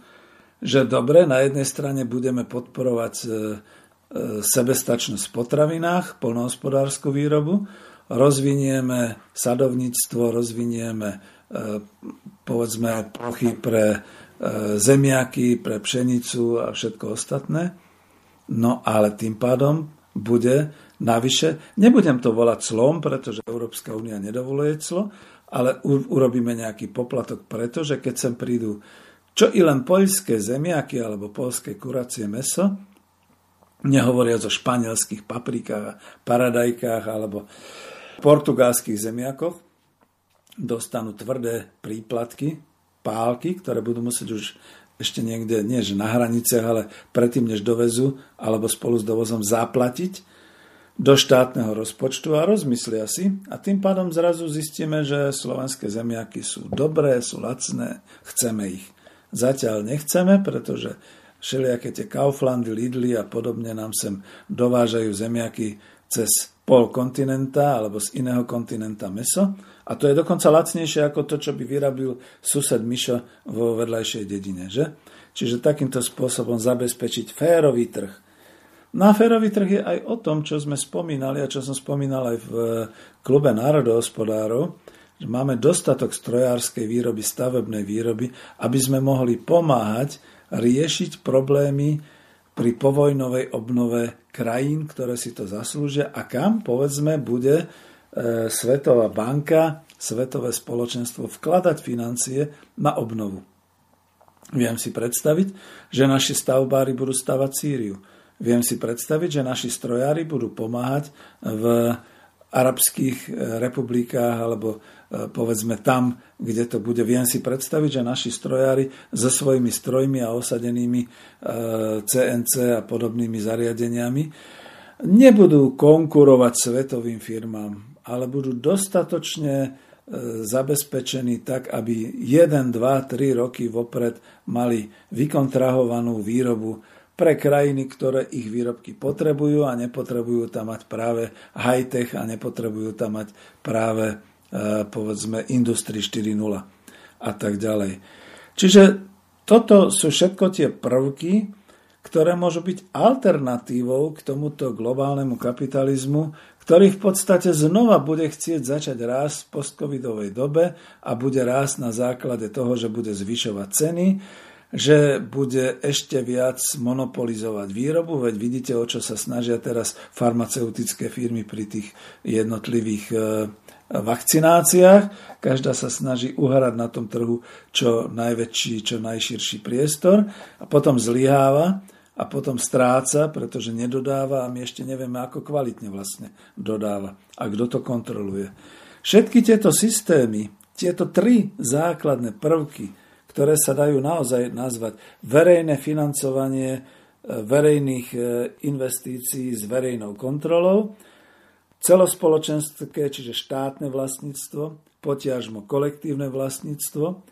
Speaker 1: že dobre, na jednej strane budeme podporovať e, e, sebestačnosť v potravinách, polnohospodárskú výrobu, rozvinieme sadovníctvo, rozvinieme e, povedzme plochy pre zemiaky, pre pšenicu a všetko ostatné. No ale tým pádom bude Navyše, nebudem to volať clom, pretože Európska únia nedovoluje clo, ale urobíme nejaký poplatok, pretože keď sem prídu čo i len poľské zemiaky alebo polské kuracie meso, nehovoriac o španielských paprikách, paradajkách alebo portugalských zemiakoch, dostanú tvrdé príplatky, pálky, ktoré budú musieť už ešte niekde, nie že na hraniciach, ale predtým, než dovezú, alebo spolu s dovozom zaplatiť do štátneho rozpočtu a rozmyslia si a tým pádom zrazu zistíme, že slovenské zemiaky sú dobré, sú lacné, chceme ich. Zatiaľ nechceme, pretože všelijaké tie Kauflandy, Lidly a podobne nám sem dovážajú zemiaky cez pol kontinenta alebo z iného kontinenta meso a to je dokonca lacnejšie ako to, čo by vyrobil sused Mišo vo vedľajšej dedine. Že? Čiže takýmto spôsobom zabezpečiť férový trh Na férový trh je aj o tom, čo sme spomínali a čo som spomínal aj v klube národohospodárov, že máme dostatok strojárskej výroby, stavebnej výroby, aby sme mohli pomáhať riešiť problémy pri povojnovej obnove krajín, ktoré si to zaslúžia a kam, povedzme, bude e, Svetová banka, Svetové spoločenstvo vkladať financie na obnovu. Viem si predstaviť, že naši stavbári budú stavať Sýriu. Viem si predstaviť, že naši strojári budú pomáhať v arabských eh, republikách alebo eh, povedzme tam, kde to bude. Viem si predstaviť, že naši strojári so svojimi strojmi a osadenými CNC eh, a podobnými zariadeniami nebudú konkurovať svetovým firmám, ale budú dostatočne zabezpečení tak, aby 1, 2, 3 roky vopred mali vykontrahovanú výrobu pre krajiny, ktoré ich výrobky potrebujú a nepotrebujú tam mať práve high-tech a nepotrebujú tam mať práve e, povedzme Industry 4.0 a tak ďalej. Čiže toto sú všetko tie prvky, ktoré môžu byť alternatívou k tomuto globálnemu kapitalizmu, ktorý v podstate znova bude chcieť začať rásť v postcovidovej dobe a bude rásť na základe toho, že bude zvyšovať ceny, že bude ešte viac monopolizovať výrobu, veď vidíte, o čo sa snažia teraz farmaceutické firmy pri tých jednotlivých e, vakcináciách. Každá sa snaží uhrať na tom trhu čo najväčší, čo najširší priestor a potom zlyháva a potom stráca, pretože nedodáva a my ešte nevieme, ako kvalitne vlastne dodáva a kto to kontroluje. Všetky tieto systémy, tieto tri základné prvky, ktoré sa dajú naozaj nazvať verejné financovanie e, verejných e, investícií s verejnou kontrolou, celospoločenské, čiže štátne vlastníctvo, potiažmo kolektívne vlastníctvo,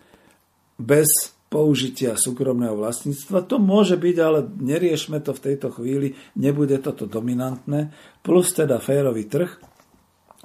Speaker 1: bez použitia súkromného vlastníctva. To môže byť, ale neriešme to v tejto chvíli, nebude toto dominantné, plus teda férový trh,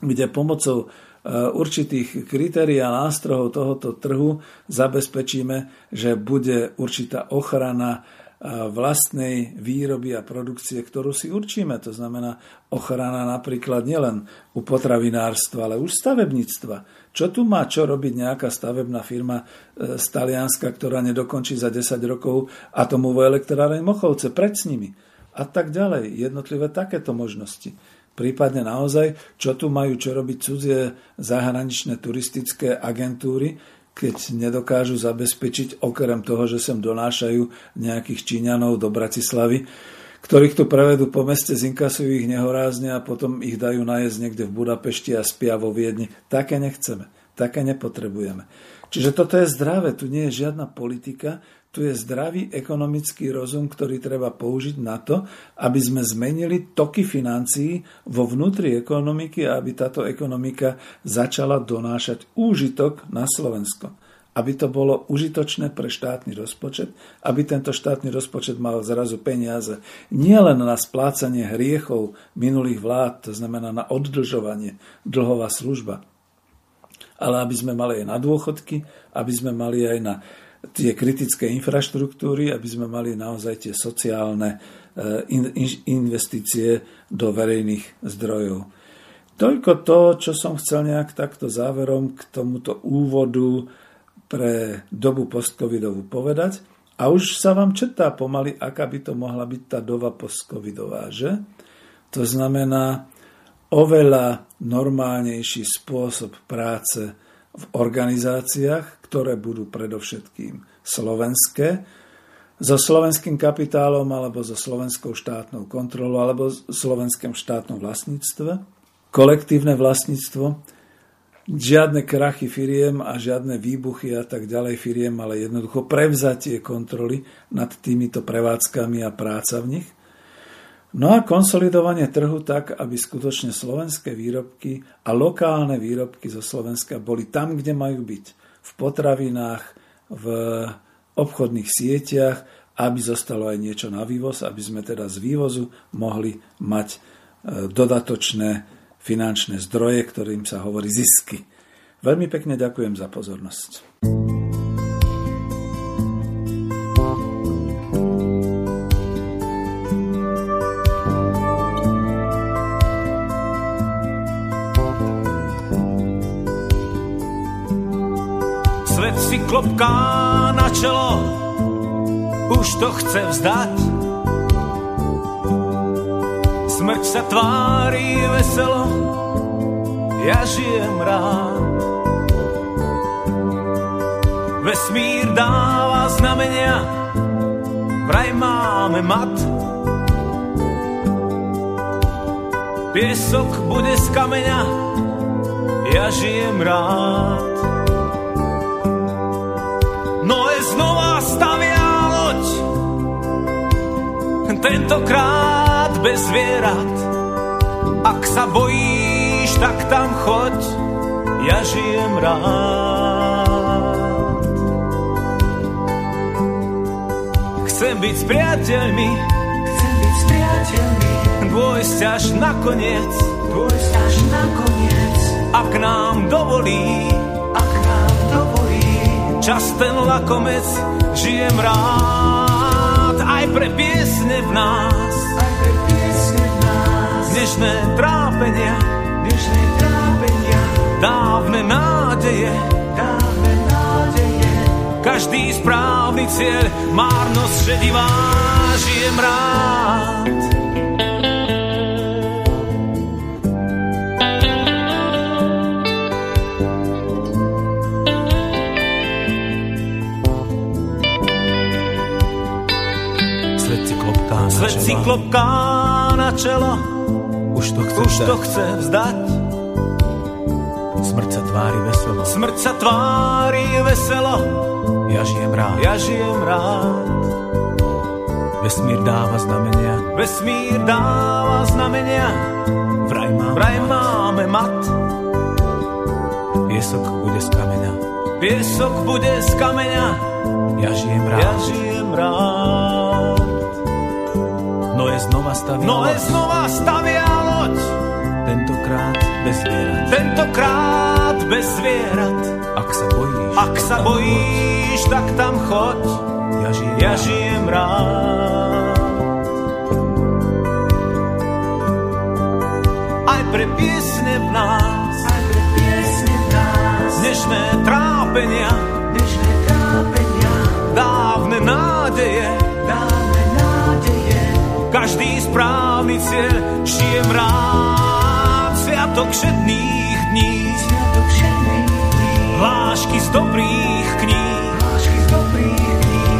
Speaker 1: kde pomocou určitých kritérií a nástrojov tohoto trhu zabezpečíme, že bude určitá ochrana eh, vlastnej výroby a produkcie, ktorú si určíme. To znamená ochrana napríklad nielen u potravinárstva, ale už stavebníctva. Čo tu má čo robiť nejaká stavebná firma eh, z Talianska, ktorá nedokončí za 10 rokov atomovú elektráreň Mochovce pred s nimi? A tak ďalej. Jednotlivé takéto možnosti. Prípadne naozaj, čo tu majú čo robiť cudzie zahraničné turistické agentúry, keď nedokážu zabezpečiť, okrem toho, že sem donášajú nejakých Číňanov do Bratislavy, ktorých tu prevedú po meste, zinkasujú ich nehorázne a potom ich dajú najesť niekde v Budapešti a spia vo Viedni. Také nechceme, také nepotrebujeme. Čiže toto je zdravé, tu nie je žiadna politika, tu je zdravý ekonomický rozum, ktorý treba použiť na to, aby sme zmenili toky financií vo vnútri ekonomiky a aby táto ekonomika začala donášať úžitok na Slovensko. Aby to bolo užitočné pre štátny rozpočet, aby tento štátny rozpočet mal zrazu peniaze nielen na splácanie hriechov minulých vlád, to znamená na oddlžovanie, dlhová služba, ale aby sme mali aj na dôchodky, aby sme mali aj na tie kritické infraštruktúry, aby sme mali naozaj tie sociálne eh, investície do verejných zdrojov. Toľko to, čo som chcel nejak takto záverom k tomuto úvodu pre dobu postcovidovú povedať. A už sa vám četá pomaly, aká by to mohla byť tá doba postcovidová, že? To znamená oveľa normálnejší spôsob práce v organizáciách, ktoré budú predovšetkým slovenské, so slovenským kapitálom alebo so slovenskou štátnou kontrolou alebo slovenským štátnom vlastníctve, kolektívne vlastníctvo, žiadne krachy firiem a žiadne výbuchy a tak ďalej firiem, ale jednoducho prevzatie kontroly nad týmito prevádzkami a práca v nich – No a konsolidovanie trhu tak, aby skutočne slovenské výrobky a lokálne výrobky zo Slovenska boli tam, kde majú byť. V potravinách, v obchodných sieťach, aby zostalo aj niečo na vývoz, aby sme teda z vývozu mohli mať e, dodatočné finančné zdroje, ktorým sa hovorí zisky. Veľmi pekne ďakujem za pozornosť.
Speaker 3: Klopká na čelo, už to chce vzdať. Smrť sa tvári veselo, ja žijem rád. Vesmír dáva znamenia, vraj máme mat. Piesok bude z kameňa, ja žijem rád. Noé znova stavia loď, tentokrát bez zvierat. Ak sa bojíš, tak tam choď, ja žijem rád. Chcem byť s priateľmi,
Speaker 4: chcem byť s priateľmi,
Speaker 3: dôjsť až nakoniec,
Speaker 4: dôjsť až nakoniec,
Speaker 3: ak nám dovolí,
Speaker 4: ak nám dovolí.
Speaker 3: Čas ten lakomec, žijem rád, aj pre piesne v nás,
Speaker 4: aj pre piesne v nás.
Speaker 3: Dnešné trápenia,
Speaker 4: dnešné trápenia,
Speaker 3: dávne nádeje,
Speaker 4: dávne nádeje.
Speaker 3: Každý správny cieľ, márnosť šedivá, žijem rád. Svet si klopká na čelo,
Speaker 5: už to chce,
Speaker 3: už to chce vzdať.
Speaker 5: Smrť sa tvári veselo,
Speaker 3: Smrť sa tvári veselo,
Speaker 5: ja žijem rád.
Speaker 3: ja žijem rád.
Speaker 5: Vesmír dáva znamenia,
Speaker 3: Vesmír dáva znamenia,
Speaker 5: vraj máme,
Speaker 3: vraj máme mat.
Speaker 5: Piesok bude z kameňa,
Speaker 3: Piesok bude z kameňa,
Speaker 5: ja žijem rád.
Speaker 3: ja žijem rád.
Speaker 5: Noé znova stavia
Speaker 3: Noé
Speaker 5: loď,
Speaker 3: znova stavia loď,
Speaker 5: tentokrát bez zvierat.
Speaker 3: tentokrát bez zvierat.
Speaker 5: Ak sa bojíš,
Speaker 3: Ak sa bojíš, tak tam choď,
Speaker 5: ja žijem
Speaker 3: ja
Speaker 5: rád.
Speaker 3: žijem rád. Aj pre piesne v nás,
Speaker 4: Aj pre piesne v nás,
Speaker 3: dnešné trápenia,
Speaker 4: dnešné trápenia,
Speaker 3: dávne nádeje. Každý správny cieľ, žijem rád. Sviatok všetných dní, hlášky
Speaker 4: z dobrých kníh,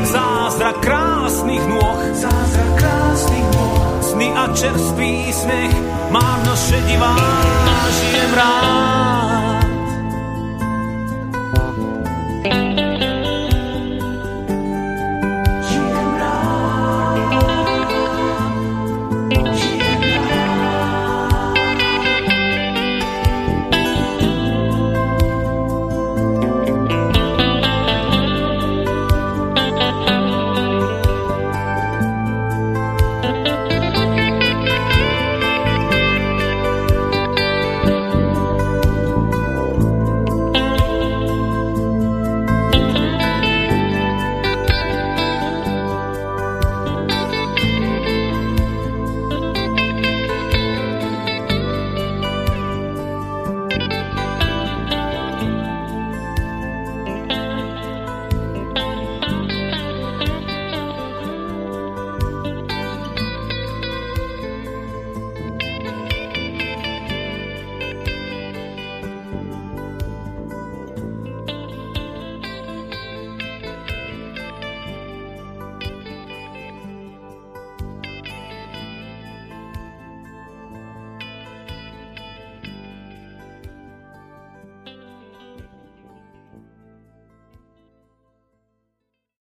Speaker 3: zázrak krásnych nôh,
Speaker 4: zázrak krásnych môj.
Speaker 3: sny a čerstvý sneh, márno šedivá, žijem